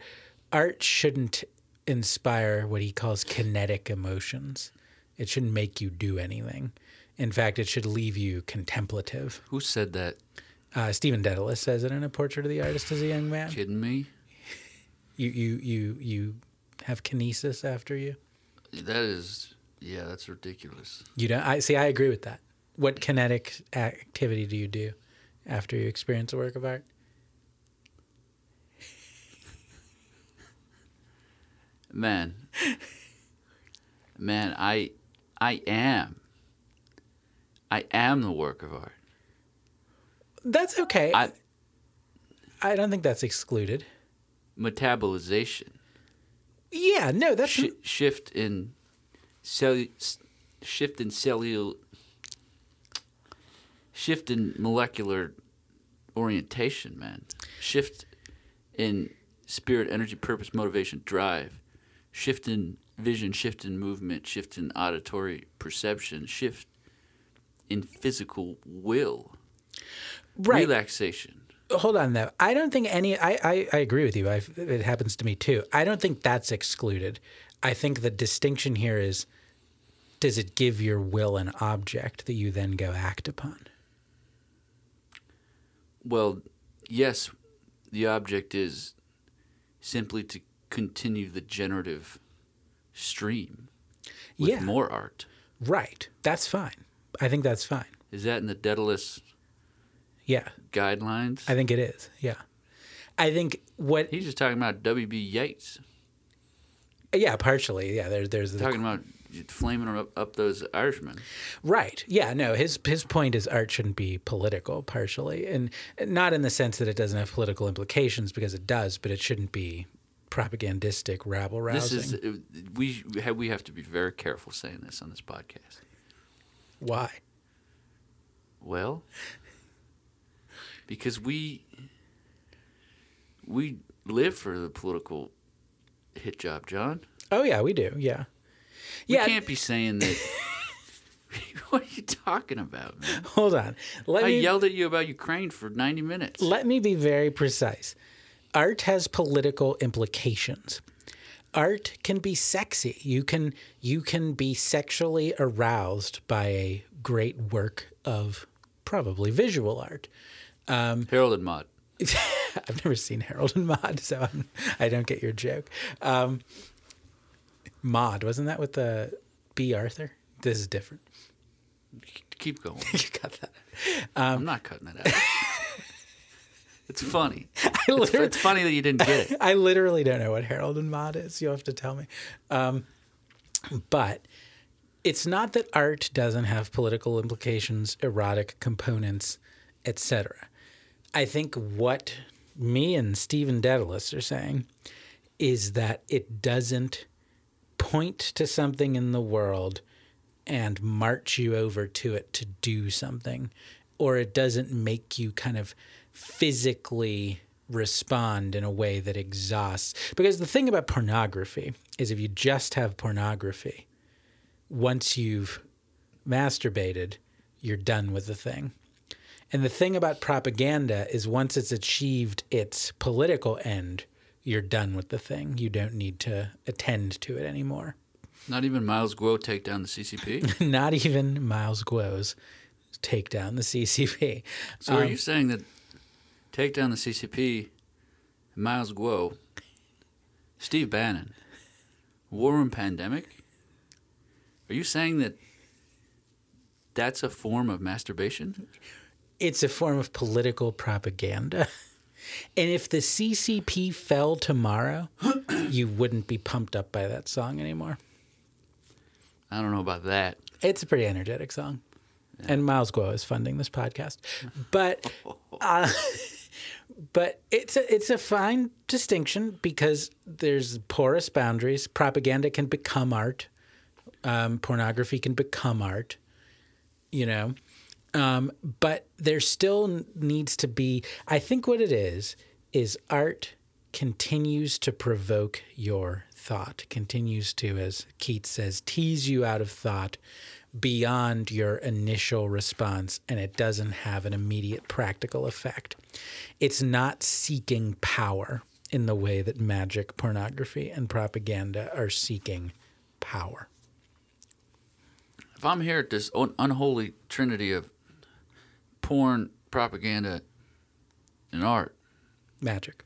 art shouldn't inspire what he calls kinetic emotions. It shouldn't make you do anything. In fact, it should leave you contemplative. Who said that? Uh, Stephen Dedalus says it in a Portrait of the Artist as a Young Man. Kidding me? You you you you have kinesis after you. That is, yeah, that's ridiculous. You don't. I see. I agree with that. What kinetic activity do you do after you experience a work of art? Man, man, I, I am. I am the work of art. That's okay. I, I don't think that's excluded. metabolization, Yeah, no, that's Shi shift in cell, shift in cellular, shift in molecular orientation, man. Shift in spirit, energy, purpose, motivation, drive. Shift in vision, shift in movement, shift in auditory perception, shift in physical will, right. relaxation. Hold on though. I don't think any. I I, I agree with you. i it happens to me too. I don't think that's excluded. I think the distinction here is: does it give your will an object that you then go act upon? Well, yes, the object is simply to continue the generative stream with Yeah. more art. Right. That's fine. I think that's fine. Is that in the Dedalus Yeah, guidelines? I think it is. Yeah, I think what. He's just talking about W.B. Yeats. Yeah, partially. Yeah, there, there's the Talking about flaming up, up those Irishmen. Right. Yeah. No. His his point is art shouldn't be political, partially, and not in the sense that it doesn't have political implications, because it does, but it shouldn't be propagandistic rabble rousing. This is uh, we have we have to be very careful saying this on this podcast. Why? Well, because we we live for the political hit job, John. Oh yeah, we do. Yeah. We yeah. can't be saying that. what are you talking about, man? Hold on. Let I me yelled at you about Ukraine for 90 minutes. let me be very precise. Art has political implications. Art can be sexy. You can you can be sexually aroused by a great work of probably visual art. Um, Harold and Maude. I've never seen Harold and Maude, so I'm, I don't get your joke. Um, Maude, wasn't that with the Bea Arthur? This is different. Keep going. You got that. I'm not cutting it out. it's funny. It's, it's funny that you didn't get it. I literally don't know what Harold and Maude is. You'll have to tell me. Um, but it's not that art doesn't have political implications, erotic components, etc. I think what me and Stephen Dedalus are saying is that it doesn't point to something in the world and march you over to it to do something, or it doesn't make you kind of physically respond in a way that exhausts. Because the thing about pornography is if you just have pornography, once you've masturbated, you're done with the thing. And the thing about propaganda is once it's achieved its political end, you're done with the thing. You don't need to attend to it anymore. Not even Miles Guo take down the CCP. Not even Miles Guo's take down the CCP. So are um, you saying that take down the CCP, Miles Guo, Steve Bannon, war room pandemic? Are you saying that that's a form of masturbation? It's a form of political propaganda. And if the CCP fell tomorrow, you wouldn't be pumped up by that song anymore. I don't know about that. It's a pretty energetic song. And Miles Guo is funding this podcast. But uh, but it's a, it's a fine distinction because there's porous boundaries. Propaganda can become art. Um, pornography can become art. You know, um, but there still needs to be. I think what it is is art continues to provoke your thought, continues to, as Keats says, tease you out of thought beyond your initial response, and it doesn't have an immediate practical effect. It's not seeking power in the way that magic, pornography, and propaganda are seeking power. If I'm here at this un- unholy trinity of porn, propaganda, and art Magic.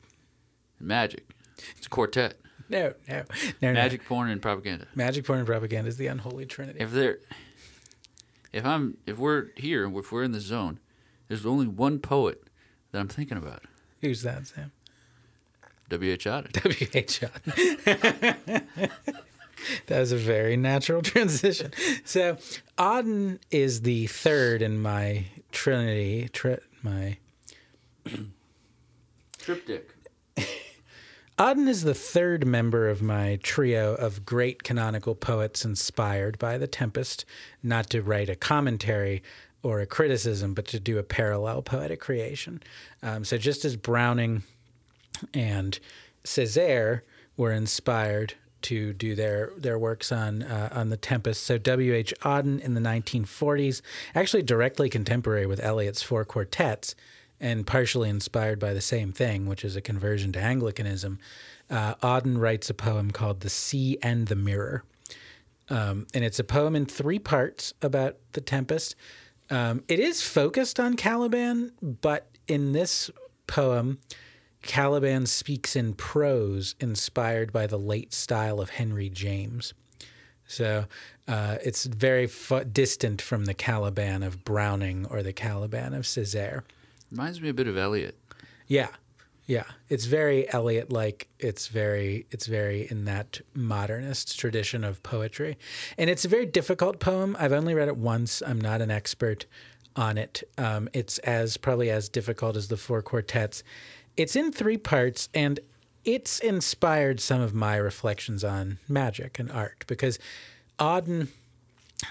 magic, it's a quartet. No, no, no, no. Magic, porn, and propaganda. Magic, porn, and propaganda is the unholy trinity. If there, if I'm, if we're here, if we're in the zone, there's only one poet that I'm thinking about. Who's that, Sam? W. H. Auden. W.H. Auden. that was a very natural transition. So, Auden is the third in my trinity. Tri- my Triptych. Auden is the third member of my trio of great canonical poets inspired by The Tempest, not to write a commentary or a criticism, but to do a parallel poetic creation. Um, so, just as Browning and Césaire were inspired to do their their works on uh, on the Tempest. So W. H. Auden in the 1940s, actually directly contemporary with Eliot's four quartets, and partially inspired by the same thing, which is a conversion to Anglicanism. Uh, Auden writes a poem called "The Sea and the Mirror." Um, and it's a poem in three parts about the Tempest. Um, it is focused on Caliban, but in this poem, Caliban speaks in prose inspired by the late style of Henry James. So uh, it's very fu- distant from the Caliban of Browning or the Caliban of Césaire. Reminds me a bit of Eliot. Yeah, yeah. It's very Eliot like. It's very it's very in that modernist tradition of poetry, and it's a very difficult poem. I've only read it once. I'm not an expert on it. Um, it's as probably as difficult as the four quartets. It's in three parts, and it's inspired some of my reflections on magic and art because Auden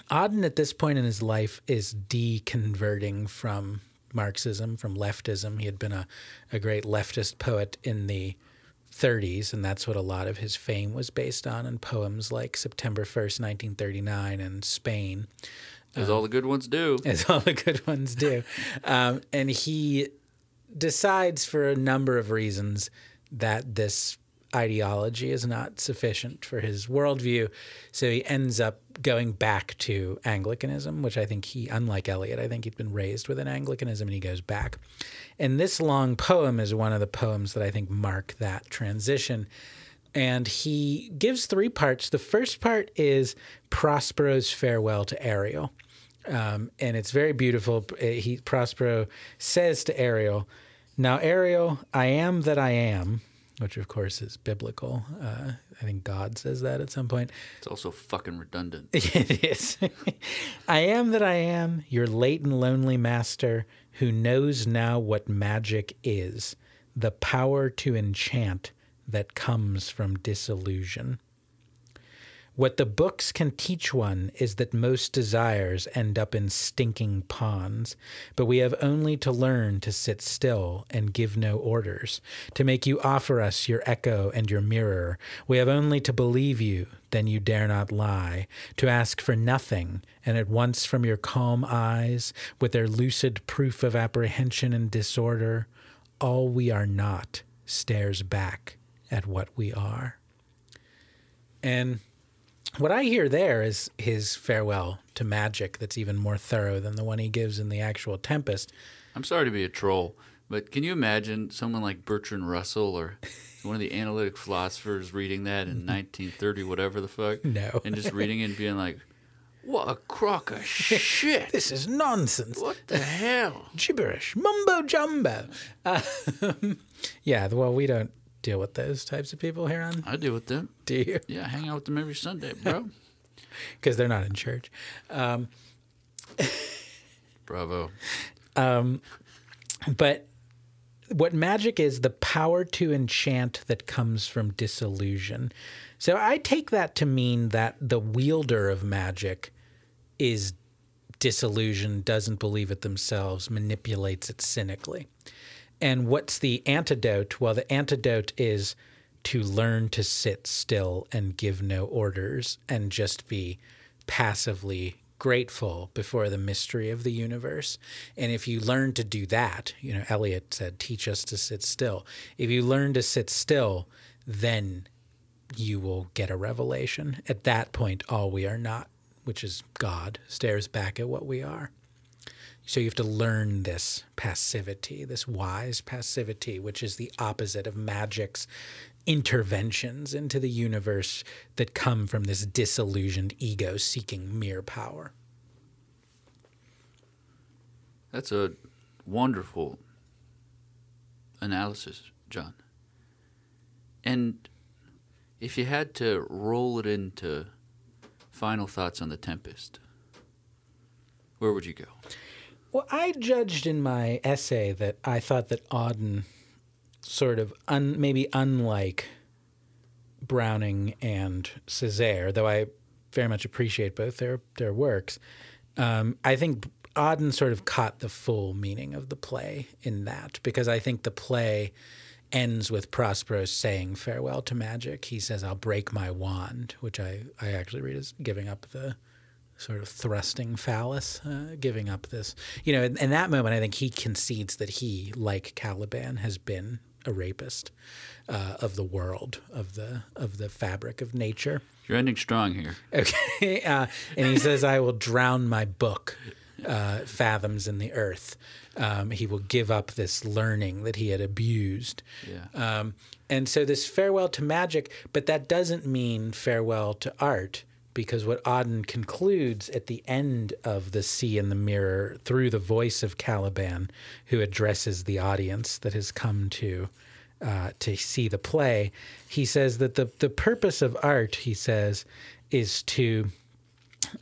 Auden at this point in his life is deconverting from Marxism, from leftism. He had been a, a great leftist poet in the 30s, and that's what a lot of his fame was based on in poems like September 1st, 1939, and Spain, As all the good ones do. as all the good ones do. um, and he decides, for a number of reasons, that this ideology is not sufficient for his worldview. So he ends up going back to Anglicanism, which I think he, unlike Eliot, I think he'd been raised within Anglicanism and he goes back. And this long poem is one of the poems that I think mark that transition. And he gives three parts. The first part is Prospero's farewell to Ariel. Um, and it's very beautiful. He Prospero says to Ariel, "Now, Ariel, I am that I am," which of course is biblical. Uh, I think God says that at some point. It's also fucking redundant. It is. I am that I am, your late and lonely master, who knows now what magic is, the power to enchant that comes from disillusion. What the books can teach one is that most desires end up in stinking ponds, but we have only to learn to sit still and give no orders, to make you offer us your echo and your mirror. We have only to believe you, then you dare not lie, to ask for nothing, and at once from your calm eyes, with their lucid proof of apprehension and disorder, all we are not stares back at what we are. And what I hear there is his farewell to magic that's even more thorough than the one he gives in the actual Tempest. I'm sorry to be a troll, but can you imagine someone like Bertrand Russell or one of the analytic philosophers reading that in 1930, whatever the fuck? No. And just reading it and being like, what a crock of shit. This is nonsense. What the hell? Gibberish. Mumbo jumbo. Um, yeah, well, we don't deal with those types of people here on, I deal with them. do you? Yeah, I hang out with them every Sunday, bro. Because they're not in church. Um, Bravo. But what magic is the power to enchant that comes from disillusion. So I take that to mean that the wielder of magic is disillusioned, doesn't believe it themselves, manipulates it cynically. And what's the antidote? Well, the antidote is to learn to sit still and give no orders and just be passively grateful before the mystery of the universe. And if you learn to do that, you know, Eliot said, teach us to sit still. If you learn to sit still, then you will get a revelation. At that point, all we are not, which is God, stares back at what we are. So you have to learn this passivity, this wise passivity, which is the opposite of magic's interventions into the universe that come from this disillusioned ego seeking mere power. That's a wonderful analysis, John. And if you had to roll it into final thoughts on the Tempest, where would you go? Well, I judged in my essay that I thought that Auden, sort of un, maybe unlike Browning and Césaire, though I very much appreciate both their their works, um, I think Auden sort of caught the full meaning of the play in that because I think the play ends with Prospero saying farewell to magic. He says, "I'll break my wand," which I I actually read as giving up the sort of thrusting phallus, uh, giving up this. You know, in, in that moment, I think he concedes that he, like Caliban, has been a rapist uh, of the world, of the of the fabric of nature. You're ending strong here. Okay, uh, and he says, "I will drown my book." Uh, fathoms in the earth. Um, he will give up this learning that he had abused. Yeah. Um, and so this farewell to magic, but that doesn't mean farewell to art, because what Auden concludes at the end of the Sea and the Mirror through the voice of Caliban, who addresses the audience that has come to uh, to see the play, he says that the the purpose of art, he says, is to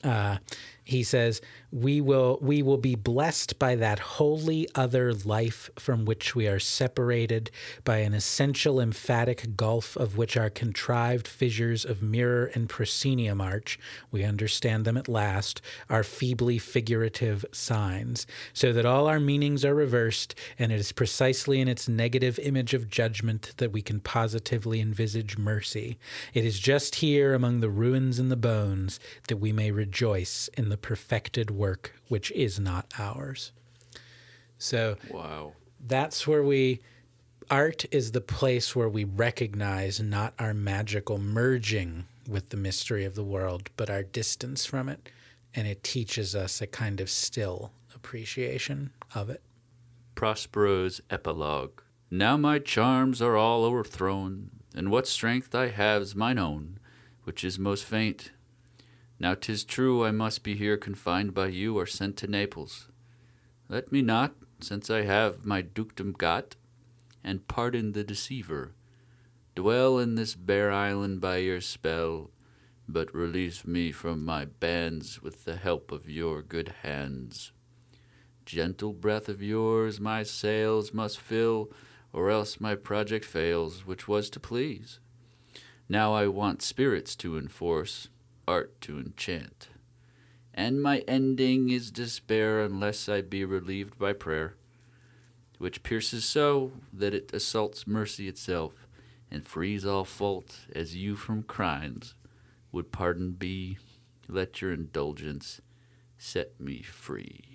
uh, he says we will we will be blessed by that wholly other life from which we are separated by an essential emphatic gulf of which our contrived fissures of mirror and proscenium arch we understand them at last are feebly figurative signs so that all our meanings are reversed and it is precisely in its negative image of judgment that we can positively envisage mercy. It is just here among the ruins and the bones that we may rejoice in the perfected work which is not ours. So Wow. that's where we art is the place where we recognize not our magical merging with the mystery of the world, but our distance from it, and it teaches us a kind of still appreciation of it. Prospero's epilogue. Now my charms are all o'erthrown, and what strength I have's mine own, which is most faint. Now 'tis true I must be here confined by you or sent to Naples. Let me not, since I have my dukedom got, and pardon the deceiver, dwell in this bare island by your spell, but release me from my bands with the help of your good hands. Gentle breath of yours my sails must fill, or else my project fails, which was to please. Now I want spirits to enforce, art to enchant. And my ending is despair unless I be relieved by prayer, which pierces so that it assaults mercy itself, and frees all fault as you from crimes would pardon be. Let your indulgence set me free.